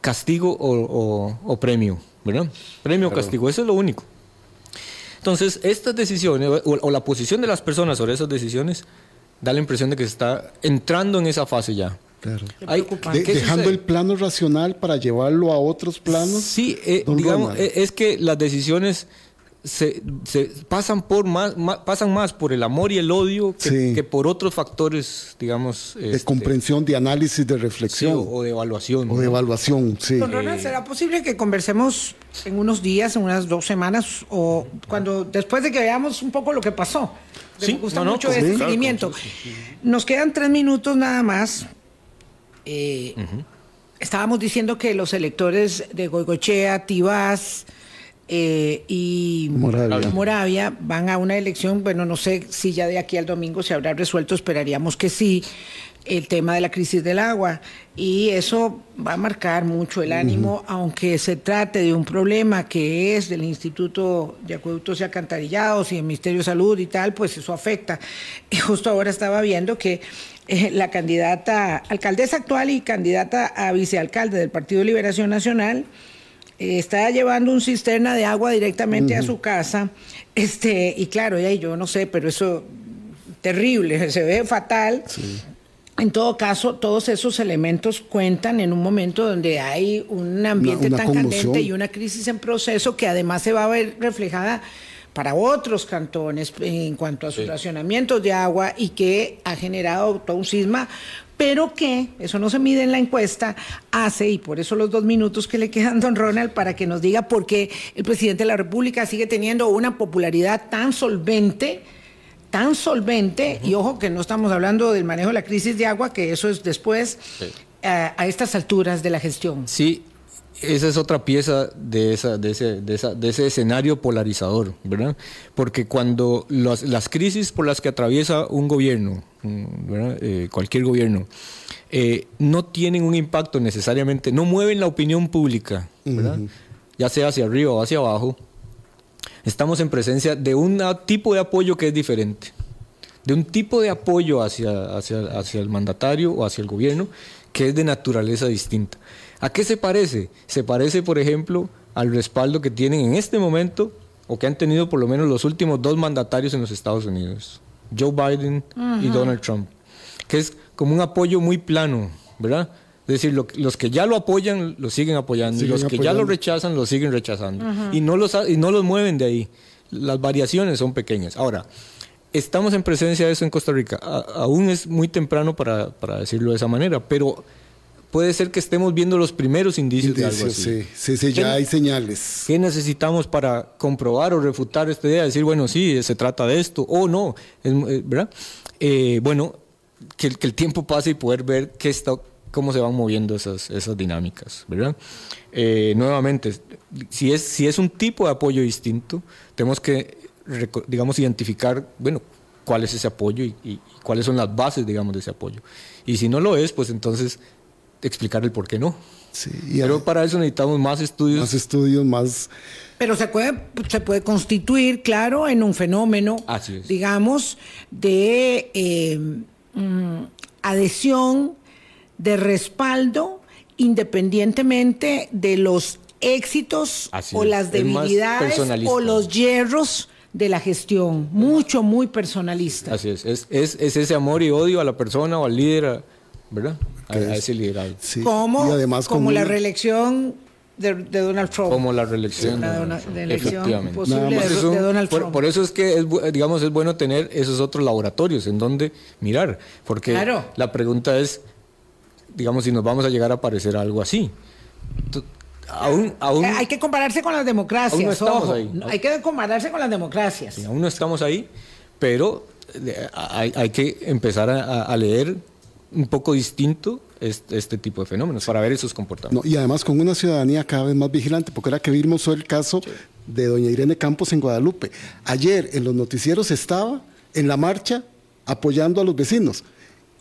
castigo o, premio, ¿verdad? Premio o castigo, eso es lo único. Entonces, estas decisiones o la posición de las personas sobre esas decisiones da la impresión de que se está entrando en esa fase ya. Claro. dejando el plano racional para llevarlo a otros planos. Sí, eh, digamos, eh, es que las decisiones se, pasan por más, pasan más por el amor y el odio que, por otros factores, digamos. De este, comprensión, de análisis, de reflexión. o de evaluación. O de evaluación, sí. Don ¿será posible que conversemos en unos días, en unas dos semanas, o cuando después de que veamos un poco lo que pasó? Me gusta mucho este seguimiento. Nos quedan tres minutos nada más. Eh, estábamos diciendo que los electores de Goigochea, Tibás, eh, y Moravia. van a una elección, bueno, no sé si ya de aquí al domingo se habrá resuelto, esperaríamos que sí, el tema de la crisis del agua. Y eso va a marcar mucho el ánimo, aunque se trate de un problema que es del Instituto de Acueductos y Alcantarillados y el Ministerio de Salud y tal, pues eso afecta. Y justo ahora estaba viendo que eh, la candidata, alcaldesa actual y candidata a vicealcalde del Partido de Liberación Nacional, está llevando un cisterna de agua directamente a su casa, este, y claro, yo no sé, pero eso terrible, se ve fatal. En todo caso, todos esos elementos cuentan en un momento donde hay un ambiente tan candente y una crisis en proceso que además se va a ver reflejada para otros cantones en cuanto a su racionamiento de agua y que ha generado todo un sisma pero que, eso no se mide en la encuesta, hace, y por eso los dos minutos que le quedan, don Ronald, para que nos diga por qué el presidente de la República sigue teniendo una popularidad tan solvente, tan solvente, y ojo que no estamos hablando del manejo de la crisis de agua, que eso es después, a, estas alturas de la gestión. Sí, esa es otra pieza de, esa, de, ese, de, esa, de ese escenario polarizador, ¿verdad? Porque cuando las crisis por las que atraviesa un gobierno, eh, cualquier gobierno, eh, no tienen un impacto necesariamente, no mueven la opinión pública, ya sea hacia arriba o hacia abajo, estamos en presencia de un tipo de apoyo que es diferente, de un tipo de apoyo hacia, hacia, hacia el mandatario o hacia el gobierno que es de naturaleza distinta. ¿A qué se parece? Se parece, por ejemplo, al respaldo que tienen en este momento o que han tenido por lo menos los últimos dos mandatarios en los Estados Unidos. Joe Biden y Donald Trump, que es como un apoyo muy plano, ¿verdad? Es decir, los que ya lo apoyan, lo siguen apoyando, y los que ya lo rechazan, lo siguen rechazando. y, no los, y no los mueven de ahí. Las variaciones son pequeñas. Ahora, estamos en presencia de eso en Costa Rica. aún es muy temprano para, para, decirlo de esa manera, pero puede ser que estemos viendo los primeros indicios, de algo así. Sí, sí, sí ya hay señales. ¿Qué necesitamos para comprobar o refutar esta idea? Decir, bueno, sí, se trata de esto, o no, eh, ¿verdad? Eh, bueno, que, el tiempo pase y poder ver qué está, cómo se van moviendo esas, esas dinámicas, ¿verdad? Eh, nuevamente, si es, si es un tipo de apoyo distinto, tenemos que, digamos, identificar, bueno, cuál es ese apoyo y, y, cuáles son las bases, digamos, de ese apoyo. Y si no lo es, pues entonces explicar el por qué no. Sí, Pero para eso necesitamos más estudios. Más estudios, más... Pero se puede, se puede constituir, claro, en un fenómeno, digamos, de eh, mm, adhesión, de respaldo, independientemente de los éxitos o las debilidades o los hierros de la gestión. Mucho, muy personalista. Así es. Es, es, es ese amor y odio a la persona o al líder, ¿verdad? a, ese liderazgo. Como, además como, la reelección de, Donald Trump. Como la reelección. de, Posible de, Donald Trump. Por, eso es que, es, digamos, es bueno tener esos otros laboratorios en donde mirar. Porque la pregunta es, digamos, si nos vamos a llegar a parecer algo así. Aún, aún, hay que compararse con las democracias. no estamos ahí. Hay que compararse con las democracias. aún no estamos ahí, pero eh, hay, hay que empezar a, a leer un poco distinto este, este, tipo de fenómenos para ver esos comportamientos. y además con una ciudadanía cada vez más vigilante, porque era que vimos el caso de doña Irene Campos en Guadalupe. Ayer en los noticieros estaba en la marcha apoyando a los vecinos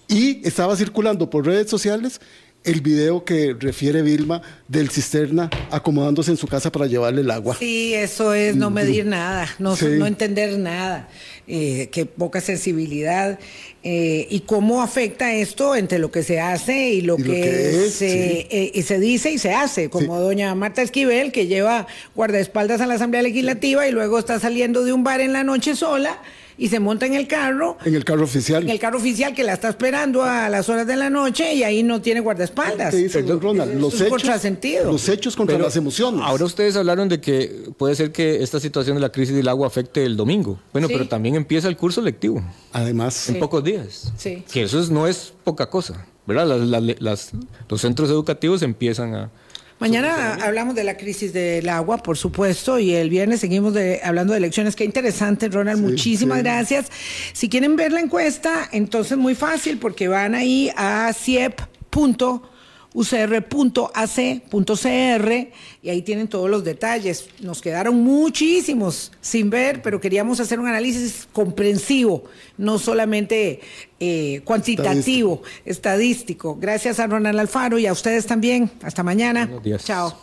y estaba circulando por redes sociales el video que refiere Vilma del cisterna acomodándose en su casa para llevarle el agua. Sí, eso es no medir nada, no, no entender nada, eh, qué poca sensibilidad eh, y cómo afecta esto entre lo que se hace y lo, que, se, eh, y se dice y se hace, como doña Marta Esquivel, que lleva guardaespaldas a la Asamblea Legislativa y luego está saliendo de un bar en la noche sola y se monta en el carro. En el carro oficial. En el carro oficial que la está esperando a las horas de la noche y ahí no tiene guardaespaldas. Dice, Ronald, los, hechos, los hechos contra las emociones. Ahora ustedes hablaron de que puede ser que esta situación de la crisis del agua afecte el domingo. Bueno, pero también empieza el curso lectivo. Además. En pocos días. Sí. Que eso no es poca cosa. ¿verdad? los centros educativos empiezan a, Mañana hablamos de la crisis del agua, por supuesto, y el viernes seguimos hablando de elecciones. Qué interesante, Ronald. muchísimas gracias. Si quieren ver la encuesta, entonces muy fácil, porque van ahí a ciep.com ucr.ac.cr y ahí tienen todos los detalles. Nos quedaron muchísimos sin ver, pero queríamos hacer un análisis comprensivo, no solamente eh, cuantitativo, estadístico. Gracias a Ronald Alfaro y a ustedes también. Hasta mañana. Chao.